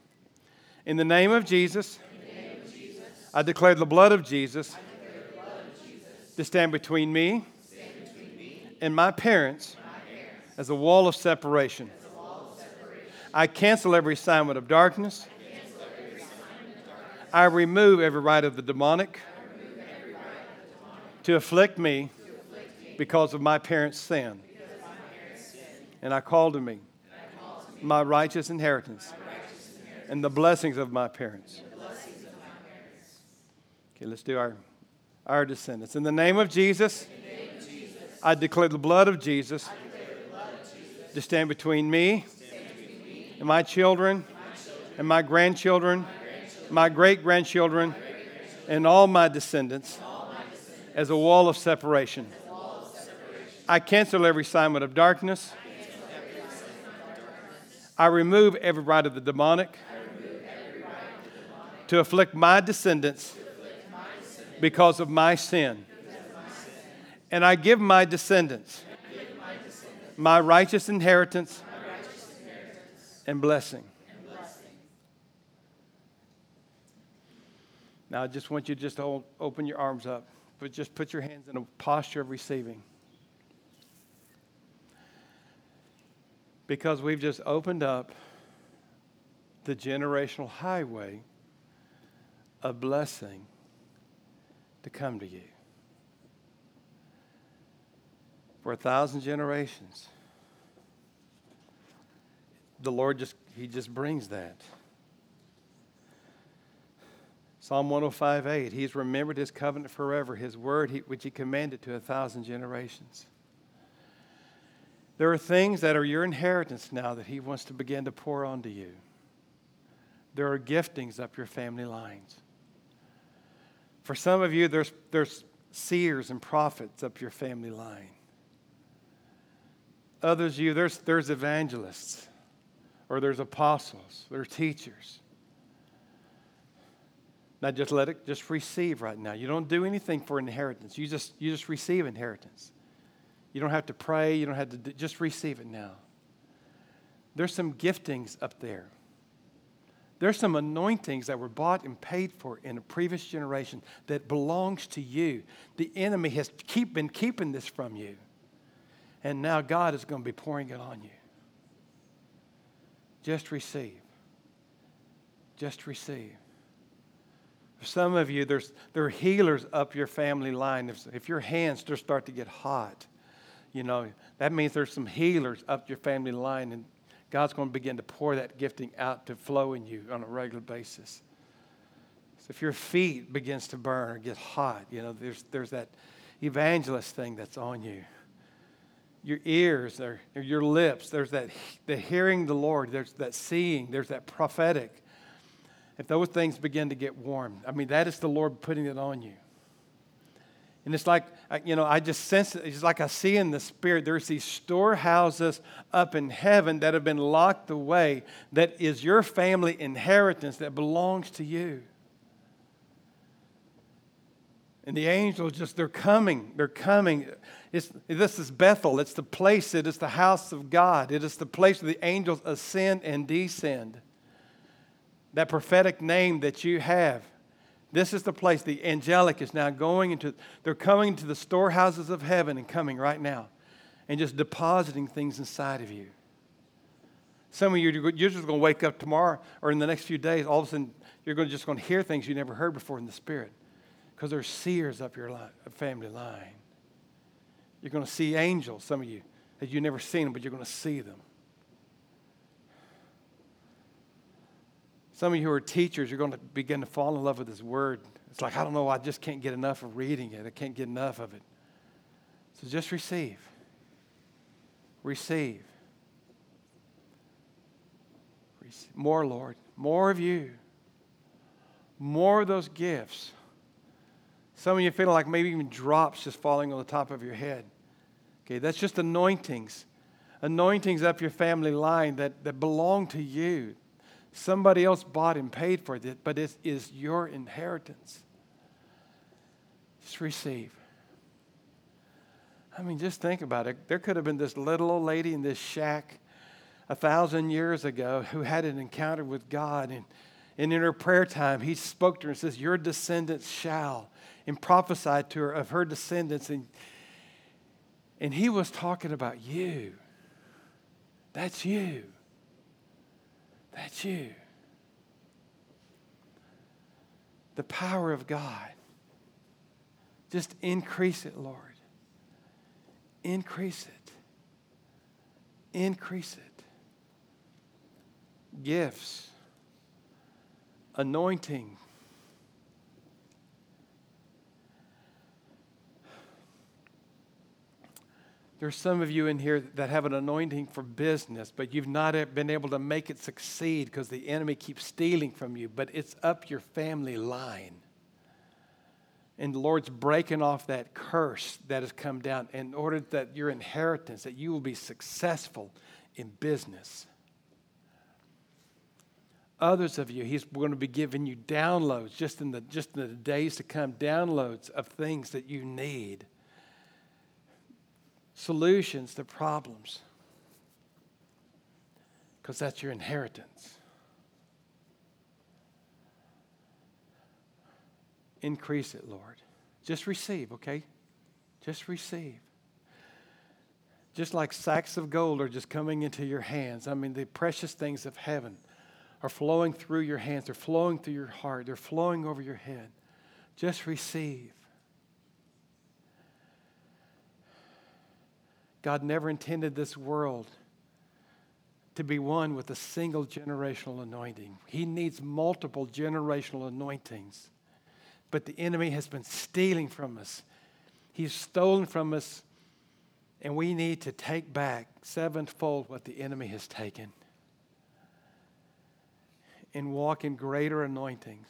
In the name of Jesus, I declare the blood of Jesus to stand between me and my parents as a wall of separation. I cancel every assignment of darkness. I remove every right of the demonic to afflict me because of my parents' sin. And I call to me my righteous inheritance and the blessings of my parents. Okay, let's do our, our descendants. In the name of Jesus, I declare the blood of Jesus to stand between me and my children and my grandchildren, my great grandchildren, and all my descendants as a wall of separation. I cancel every assignment of darkness. I remove every right of the demonic to afflict my descendants because of my sin. And I give my descendants my righteous inheritance and blessing. Now, I just want you to just hold, open your arms up, but just put your hands in a posture of receiving. Because we've just opened up the generational highway of blessing to come to you. For a thousand generations, the Lord just, He just brings that. Psalm 105 8, He's remembered His covenant forever, His word he, which He commanded to a thousand generations. There are things that are your inheritance now that He wants to begin to pour onto you. There are giftings up your family lines. For some of you, there's, there's seers and prophets up your family line. Others you, there's, there's evangelists or there's apostles, there's teachers. Now just let it just receive right now. You don't do anything for inheritance. You just you just receive inheritance. You don't have to pray, you don't have to do, just receive it now. There's some giftings up there. There's some anointings that were bought and paid for in a previous generation that belongs to you. The enemy has keep, been keeping this from you. And now God is going to be pouring it on you. Just receive. Just receive. Some of you, there's, there are healers up your family line. If, if your hands just start to get hot, you know, that means there's some healers up your family line, and God's going to begin to pour that gifting out to flow in you on a regular basis. So if your feet begins to burn or get hot, you know, there's, there's that evangelist thing that's on you your ears, or your lips. There's that the hearing the Lord. There's that seeing. There's that prophetic. If those things begin to get warm, I mean, that is the Lord putting it on you. And it's like, you know, I just sense it. It's like I see in the Spirit, there's these storehouses up in heaven that have been locked away that is your family inheritance that belongs to you. And the angels just, they're coming. They're coming. It's, this is Bethel. It's the place, it is the house of God. It is the place where the angels ascend and descend. That prophetic name that you have This is the place. The angelic is now going into, they're coming to the storehouses of heaven and coming right now and just depositing things inside of you. Some of you, you're just going to wake up tomorrow or in the next few days, all of a sudden, you're going to just going to hear things you never heard before in the Spirit because there's seers up your line, family line. You're going to see angels, some of you, that you've never seen them, but you're going to see them. Some of you who are teachers, you're going to begin to fall in love with this Word. It's like, I don't know, I just can't get enough of reading it. I can't get enough of it. So just receive. Receive. More, Lord. More of you. More of those gifts. Some of you feel like maybe even drops just falling on the top of your head. Okay, that's just anointings. Anointings up your family line that, that belong to you. Somebody else bought and paid for it, but it is your inheritance. Just receive. I mean, just think about it. There could have been this little old lady in this shack a thousand years ago who had an encounter with God. And, and in her prayer time, he spoke to her and says, Your descendants shall, and prophesied to her of her descendants. And, and he was talking about you. That's you. That's you. The power of God. Just increase it, Lord. Increase it. Increase it gifts, anointing. There's some of you in here that have an anointing for business, but you've not been able to make it succeed because the enemy keeps stealing from you, but it's up your family line. And the Lord's breaking off that curse that has come down in order that your inheritance, that you will be successful in business. Others of you, He's going to be giving you downloads just in the, just in the days to come, downloads of things that you need, solutions to problems, because that's your inheritance. Increase it, Lord. Just receive, okay? Just receive. Just like sacks of gold are just coming into your hands. I mean, the precious things of heaven are flowing through your hands, they're flowing through your heart, they're flowing over your head. Just receive. God never intended this world to be one with a single generational anointing. He needs multiple generational anointings. But the enemy has been stealing from us. He's stolen from us, and we need to take back sevenfold what the enemy has taken and walk in greater anointings.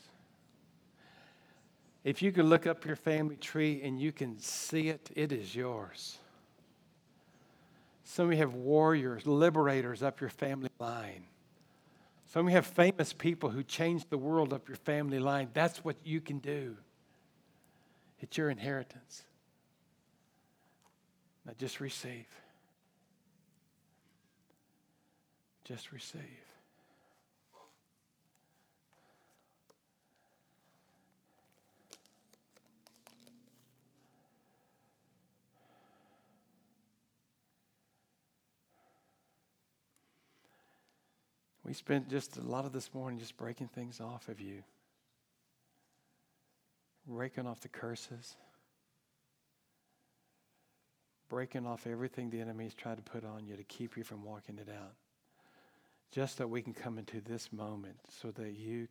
If you could look up your family tree and you can see it, it is yours. Some of you have warriors, liberators up your family line. Some of you have famous people who changed the world up your family line. That's what you can do. It's your inheritance. Now just receive. Just receive. We spent just a lot of this morning just breaking things off of you, breaking off the curses, breaking off everything the enemy has tried to put on you to keep you from walking it out. Just that we can come into this moment so that you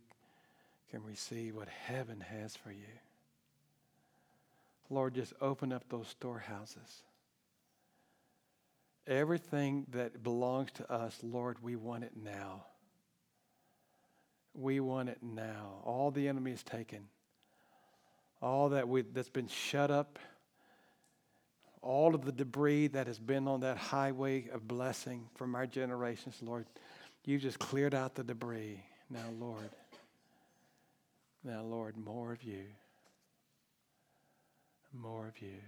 can receive what heaven has for you. Lord, just open up those storehouses. Everything that belongs to us, Lord, we want it now. We want it now. All the enemy is taken. All that we, that's been shut up, all of the debris that has been on that highway of blessing from our generations, Lord, you just cleared out the debris. Now, Lord, now, Lord, more of you. More of you.